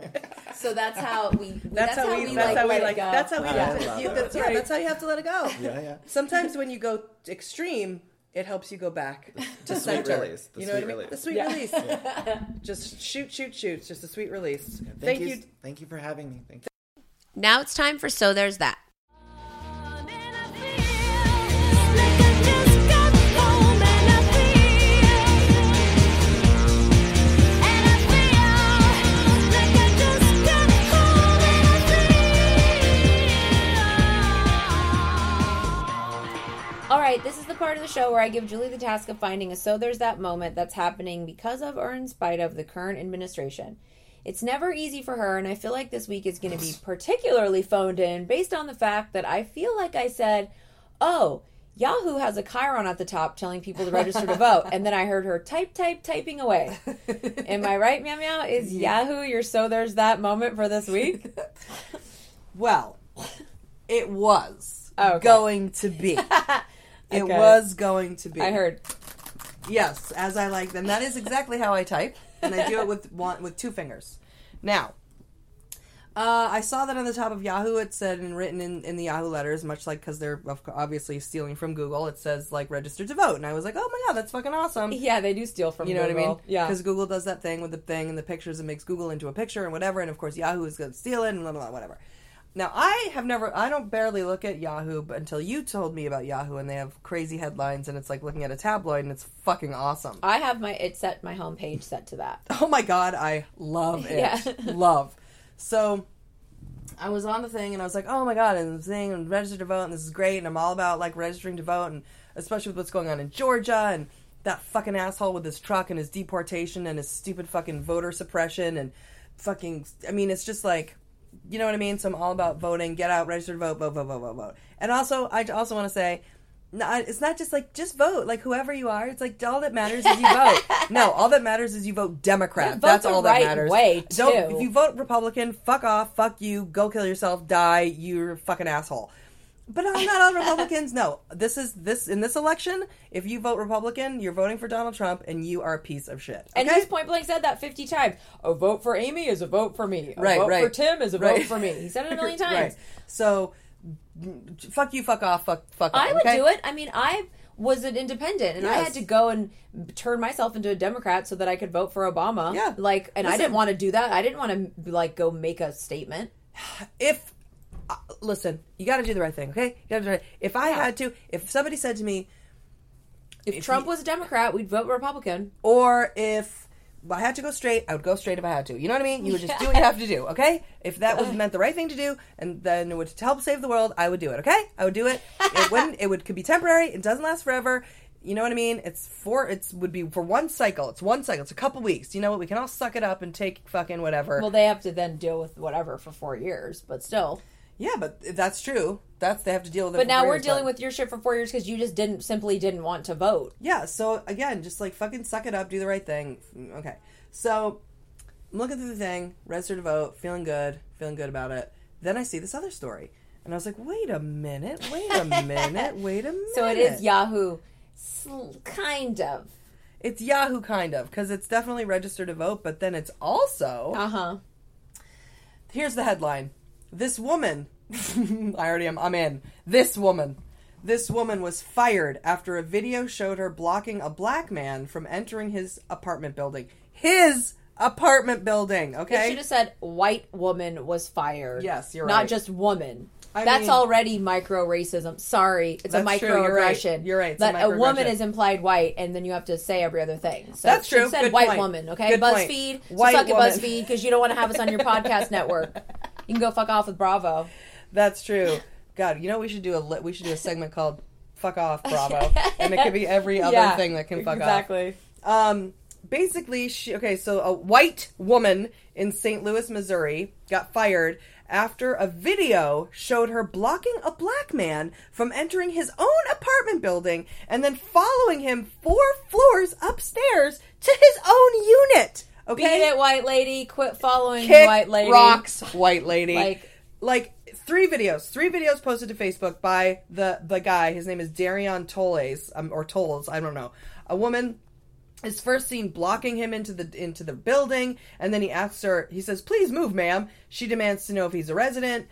So that's how we.
that's, how, we. That's
like,
how we
let it
like.
go.
That's how we.
I
Yeah,
love
you,
it.
that's, yeah, that's how you have to let it go.
Yeah, yeah.
Sometimes when you go extreme, it helps you go back to
sweet
center.
release, the
you know what I
sweet
mean?
release.
The sweet
Yeah.
release. Just shoot, shoot, shoot. It's just a sweet release.
Thank,
Thank,
you,
you.
thank you for having me. Thank you.
Now it's time for So There's That. Right, this is the part of the show where I give Julie the task of finding a so there's that moment that's happening because of or in spite of the current administration. It's never easy for her, and I feel like this week is going to be particularly phoned in based on the fact that I feel like I said, Oh, Yahoo has a chyron at the top telling people to register to vote. And then I heard her type, type, typing away. Am I right, Meow Meow? Is Yahoo your so there's that moment for this week?
Well, it was
Okay.
going to be. It was going to be.
I heard.
Yes, as I like them. That is exactly how I type. and I do it with one with two fingers. Now, uh, I saw that on the top of Yahoo. It said and written in, in the Yahoo letters, much like because they're obviously stealing from Google. It says like registered to vote, and I was like, oh my god, that's fucking awesome.
Yeah, they do steal from
You know what I mean?
Yeah.
Because Google does that thing with the thing and the pictures and makes Google into a picture and whatever. And of course, Yahoo is going to steal it and blah, blah, blah, whatever. Now, I have never, I don't barely look at Yahoo but until you told me about Yahoo and they have crazy headlines and it's like looking at a tabloid and it's fucking awesome.
I have my it set my homepage set to that.
Oh my god, I love it.
Yeah.
love. So I was on the thing and I was like, oh my god, and the thing and register to vote and this is great and I'm all about like registering to vote and especially with what's going on in Georgia and that fucking asshole with his truck and his deportation and his stupid fucking voter suppression and fucking I mean it's just like you know what I mean? So I'm all about voting, get out, register to vote, vote, vote, vote, vote, vote. And also I also want to say it's not just like just vote, like whoever you are. It's like all that matters is you vote. no, all that matters is you vote Democrat.
Vote
That's all
right
that matters.
way,
Don't if you vote Republican, fuck off, fuck you, go kill yourself, die. You're a fucking asshole. But I'm not all Republicans. No, this is this in this election. If you vote Republican, you're voting for Donald Trump, and you are a piece of shit.
And
okay?
he's point blank said that 50 times. A vote for Amy is a vote for me. A
Right,
vote
right.
for Tim is a
Right.
vote for me. He said it a million times.
Right. So, fuck you, fuck off, fuck, fuck.
I
off,
would do it. I mean, I was an independent and I had to go and turn myself into a Democrat so that I could vote for Obama.
Yeah.
Like, and I didn't want to do that. I didn't want to, like, go make a statement.
if uh, listen, you got to do the right thing, okay? You got to do right. If I had to, if somebody said to me,
If,
If
Trump
you-
was a Democrat, we'd vote Republican.
or if I had to go straight, I would go straight if I had to. You know what I mean? You would just do what you have to do, okay? If that was meant the right thing to do, and then it would help save the world, I would do it, okay? I would do it. It wouldn't. It would could be temporary. It doesn't last forever. You know what I mean? It's for it's would be for one cycle. It's one cycle. It's a couple weeks. You know what? We can all suck it up and take fucking whatever.
Well, they have to then deal with whatever for four years, but still.
Yeah, but that's true. That's they have to deal with it.
But now we're
years,
dealing
but-
with your shit for four years because you just didn't simply didn't want to vote.
Yeah, so again, just like fucking suck it up, do the right thing. Okay. So I'm looking through the thing, register to vote, feeling good, feeling good about it. Then I see this other story. And I was like, wait a minute, wait a minute, wait a minute.
So it is Yahoo, kind of.
It's Yahoo kind of, because it's definitely register to vote, but then it's also
Uh huh.
Here's the headline. This woman, I already am, I'm in. This woman. This woman was fired after a video showed her blocking a black man from entering his apartment building. His apartment building,
They
okay?
should have said white woman was fired.
Yes, you're right.
Not just woman.
I
That's
mean-
already micro racism. Sorry, it's a
That's true, you're right.
microaggression.
You're right, it's a
That a, woman
microaggression.
is implied white, and then you have to say every other thing. So
That's
she
true.
Said
Good
white
point.
woman. Okay,
Good point.
BuzzFeed.
White
so suck it,
woman.
BuzzFeed, because you don't want to have us on your podcast network. You can go fuck off with Bravo.
That's true. God, you know we should do a li- we should do a segment called "Fuck Off, Bravo," and it could be every other
Yeah,
thing that can fuck off.
exactly.
Um, basically, she okay. So a white woman in St. Louis, Missouri, got fired after a video showed her blocking a black man from entering his own apartment building and then following him four floors upstairs to his own unit.
Beat
Okay,
it, white lady. Quit following
Kick
white lady.
rocks, white lady.
Like-
like three videos, three videos posted to Facebook by the the guy. His name is D'Arreion Toles, um, or Toles, I don't know. A woman is first seen blocking him into the into the building, and then he asks her. He says, "Please move, ma'am." She demands to know if he's a resident.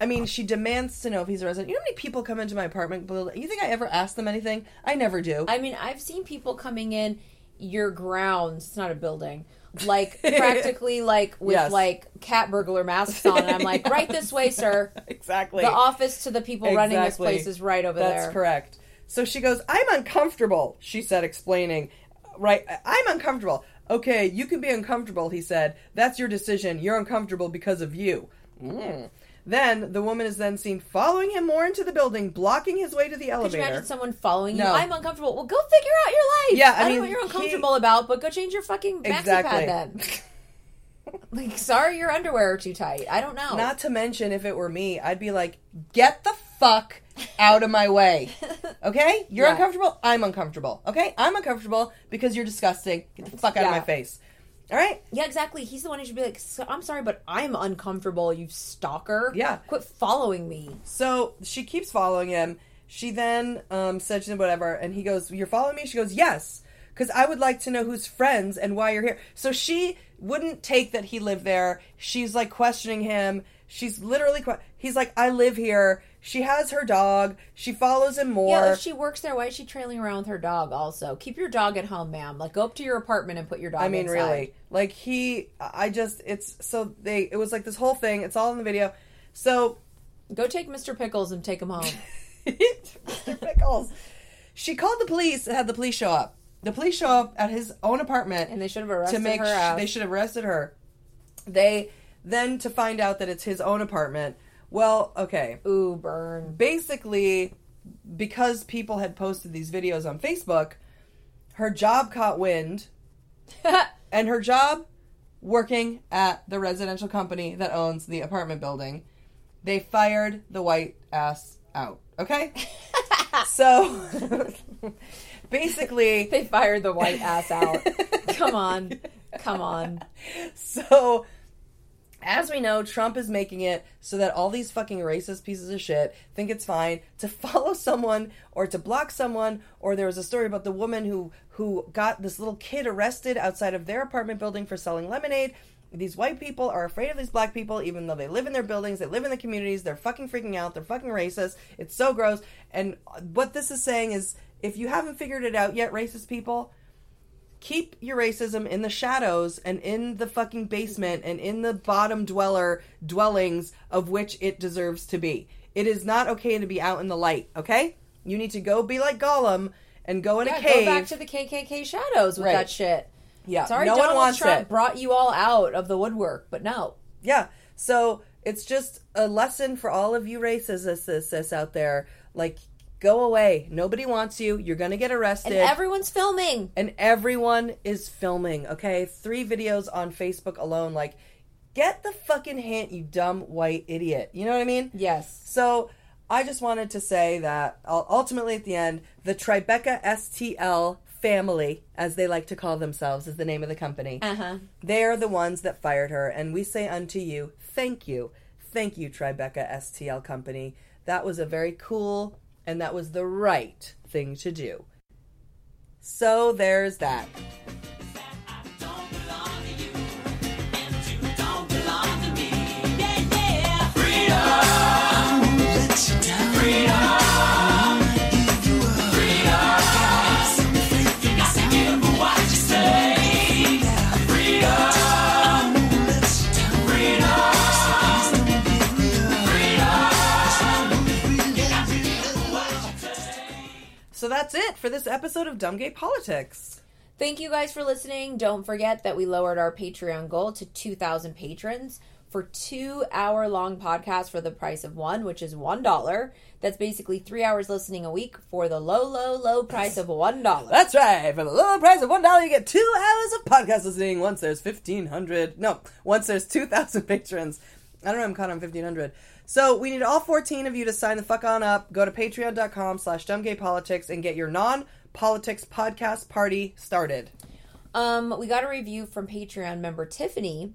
I mean, she demands to know if he's a resident. You know how many people come into my apartment building? You think I ever ask them anything? I never do.
I mean, I've seen people coming in your grounds. It's not a building. Like practically like with
Yes.
like cat burglar masks on. And I'm like, right this way, sir.
exactly.
The office to the people running this place is right over there.
That's correct. So she goes, I'm uncomfortable, she said, explaining. Right, I'm uncomfortable. Okay, you can be uncomfortable, he said. That's your decision. You're uncomfortable because of you. Mm. Then the woman is then seen following him more into the building, blocking his way to the elevator.
Could you imagine someone following you?
No.
I'm uncomfortable. Well, go figure out your life.
Yeah, I
I,
mean,
know what you're
he-
uncomfortable about, but go change your fucking maxi
Exactly.
pad then. Like, sorry, your underwear are too tight. I don't know.
Not to mention, if it were me, I'd be like, get the fuck out of my way. Okay? You're
Yeah.
uncomfortable? I'm uncomfortable. Okay? I'm uncomfortable because you're disgusting. Get the fuck out of my face. All right?
yeah, exactly. He's the one who should be like, so, I'm sorry, but I'm uncomfortable, you stalker.
Yeah.
Quit following me.
So she keeps following him. She then um, said to him, whatever, and he goes, You're following me? She goes, Yes. because I would like to know who's friends and why you're here. So she wouldn't take that he lived there. She's like questioning him. She's literally, que- he's like, I live here. She has her dog. She follows him more.
Yeah, if she works there, why is she trailing around with her dog? Also, keep your dog at home, ma'am. Like, go up to your apartment and put your dog.
I mean,
inside.
really, like he, I just, it's so they, it was like this whole thing. It's all in the video. So
Go take Mr. Pickles and take him home.
Mr. Pickles. She called the police and had the police show up. The police show up at his own apartment,
And they should have arrested
to make.
her
sh- they should have arrested her. They then to find out that it's his own apartment. Well, okay.
Ooh, burn.
Basically, because people had posted these videos on Facebook, her job caught wind, and her job working at the residential company that owns the apartment building, they fired the white ass out. Okay? so basically,
They fired the white ass out. Come on. Come on.
so as we know, Trump is making it so that all these fucking racist pieces of shit think it's fine to follow someone or to block someone. Or there was a story about the woman who who got this little kid arrested outside of their apartment building for selling lemonade. These white people are afraid of these black people, even though they live in their buildings, they live in the communities. They're fucking freaking out. They're fucking racist. It's so gross. And what this is saying is, if you haven't figured it out yet, racist people, keep your racism in the shadows and in the fucking basement and in the bottom dweller dwellings of which it deserves to be. It is not okay to be out in the light, okay? You need to go be like Gollum and go in
Yeah,
a cave.
go back to the KKK shadows with
Right.
that shit.
yeah,
Sorry,
no
Donald
one wants
Trump
it.
brought you all out of the woodwork, but no.
Yeah. So it's just a lesson for all of you racists out there. Like, go away. Nobody wants you. You're gonna get arrested.
And everyone's filming.
and everyone is filming okay three videos on facebook alone like get the fucking hint you dumb white idiot you know what i mean
Yes.
so i just wanted to say that ultimately at the end the tribeca stl family as they like to call themselves is the name of the company
Uh-huh.
they are the ones that fired her and we say unto you thank you thank you tribeca stl company that was a very cool and that was the right thing to do so there's that. For this episode of Dumb Gay Politics.
Thank you guys for listening. Don't forget that we lowered our Patreon goal to 2,000 patrons for two hour long podcasts for the price of one, which is $1. That's basically three hours listening a week for the low, low, low price of $1.
That's right. For the low price of one dollar, you get two hours of podcast listening. Once there's fifteen hundred, no, once there's two thousand patrons. I don't know. I'm caught on fifteen hundred. So we need all fourteen of you to sign the fuck on up. Go to Patreon.com/slash dumbgaypolitics and get your non-politics podcast party started.
Um, we got a review from Patreon member Tiffany,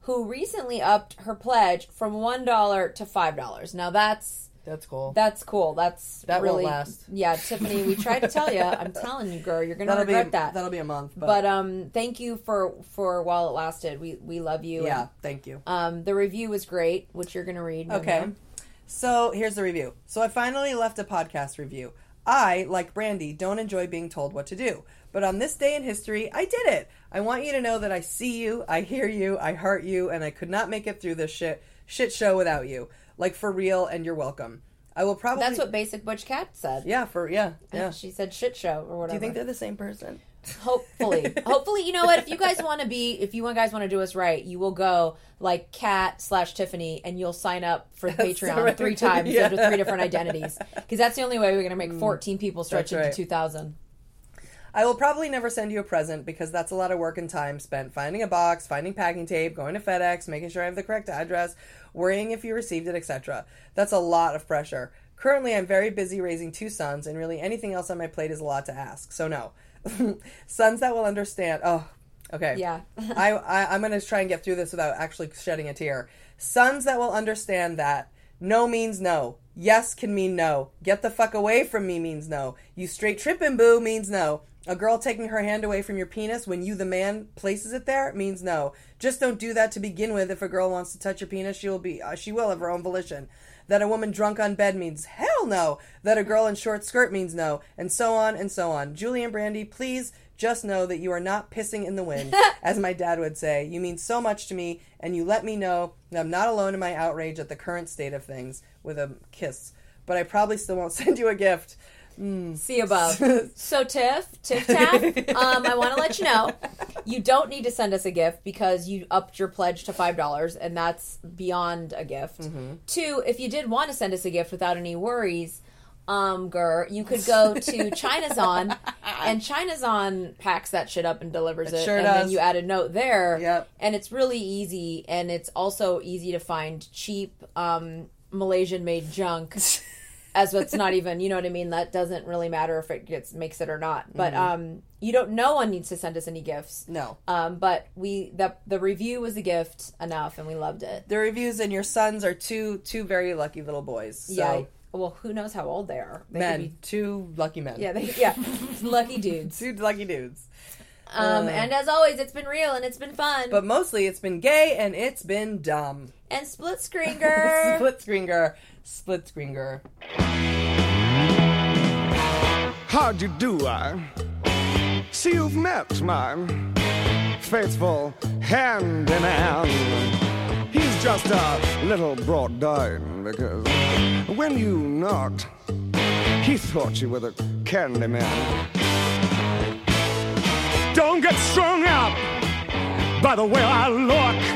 who recently upped her pledge from $1 to $5. Now that's
That's cool.
That's cool. That's
That won't
really
last.
Yeah, Tiffany, we tried to tell you. I'm telling you, girl, you're gonna
that'll
regret
be
that.
that'll be a month. But,
but um, thank you for for while it lasted. We we love you.
yeah,
And,
thank you.
um, the review was great, which you're gonna read.
Okay.
Miriam.
So here's the review. So I finally left a podcast review. I, like Brandy, don't enjoy being told what to do. But on this day in history, I did it. I want you to know that I see you, I hear you, I heart you, and I could not make it through this shit shit show without you. Like for real, and you're welcome. I will probably
That's what Basic Butch Cat said.
Yeah, for yeah, yeah.
She said shit show or whatever.
Do you think they're the same person?
Hopefully, hopefully, you know what? If you guys want to be, if you guys want to do us right, you will go like Cat slash Tiffany, and you'll sign up for the Patreon
right.
three times
Yeah.
under three different identities, because that's the only way we're gonna make mm. fourteen people stretch
That's
into
right.
two thousand.
I will probably never send you a present because that's a lot of work and time spent finding a box, finding packing tape, going to FedEx, making sure I have the correct address, worrying if you received it, etc. That's a lot of pressure. Currently, I'm very busy raising two sons, and really anything else on my plate is a lot to ask. So no, sons that will understand. Oh, okay.
Yeah.
I, I I'm gonna try and get through this without actually shedding a tear. Sons that will understand that no means no. Yes can mean no. Get the fuck away from me means no. You straight tripping boo means no. A girl taking her hand away from your penis when you, the man, places it there means no. Just don't do that to begin with. If a girl wants to touch your penis, she will be uh, she will of her own volition. That a woman drunk on bed means hell no. That a girl in short skirt means no, and so on and so on. Julie and Brandy, please just know that you are not pissing in the wind, as my dad would say. You mean so much to me, and you let me know that I'm not alone in my outrage at the current state of things. With a kiss, but I probably still won't send you a gift.
See above. so Tiff, Tiff Taff, um, I want to let you know, you don't need to send us a gift because you upped your pledge to five dollars, and that's beyond a gift. Two, if you did want to send us a gift without any worries, um, Gur, you could go to China's On, and China's On packs that shit up and delivers it,
sure
and
does.
then you add a note there.
Yep.
and it's really easy, and it's also easy to find cheap um, Malaysian made junk as what's not even you know what i mean? That doesn't really matter if it gets makes it or not. But um you don't no one needs to send us any gifts.
No.
um but we the the review was a gift enough and we loved it.
The reviews and your sons are two two very lucky little boys. So,
yeah. Well who knows how old they are? They
men,
be-
two lucky men.
yeah they, yeah. Lucky dudes.
Two lucky dudes.
um and as always it's been real and it's been fun.
But mostly it's been gay and it's been dumb.
and split screen girl
Split screen girl. Split screen girl.
How'd you do, I? See, you've met my faithful handyman. He's just a little brought down because when you knocked, he thought you were the candy man. Don't get strung up by the way I look.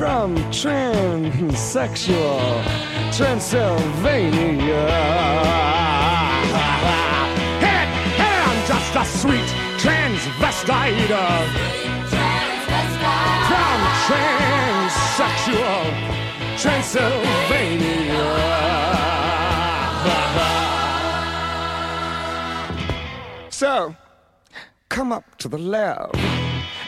from transsexual Transylvania. Hey, hey, I'm just a sweet transvestite uh, from transsexual Transylvania. So, come up to the lab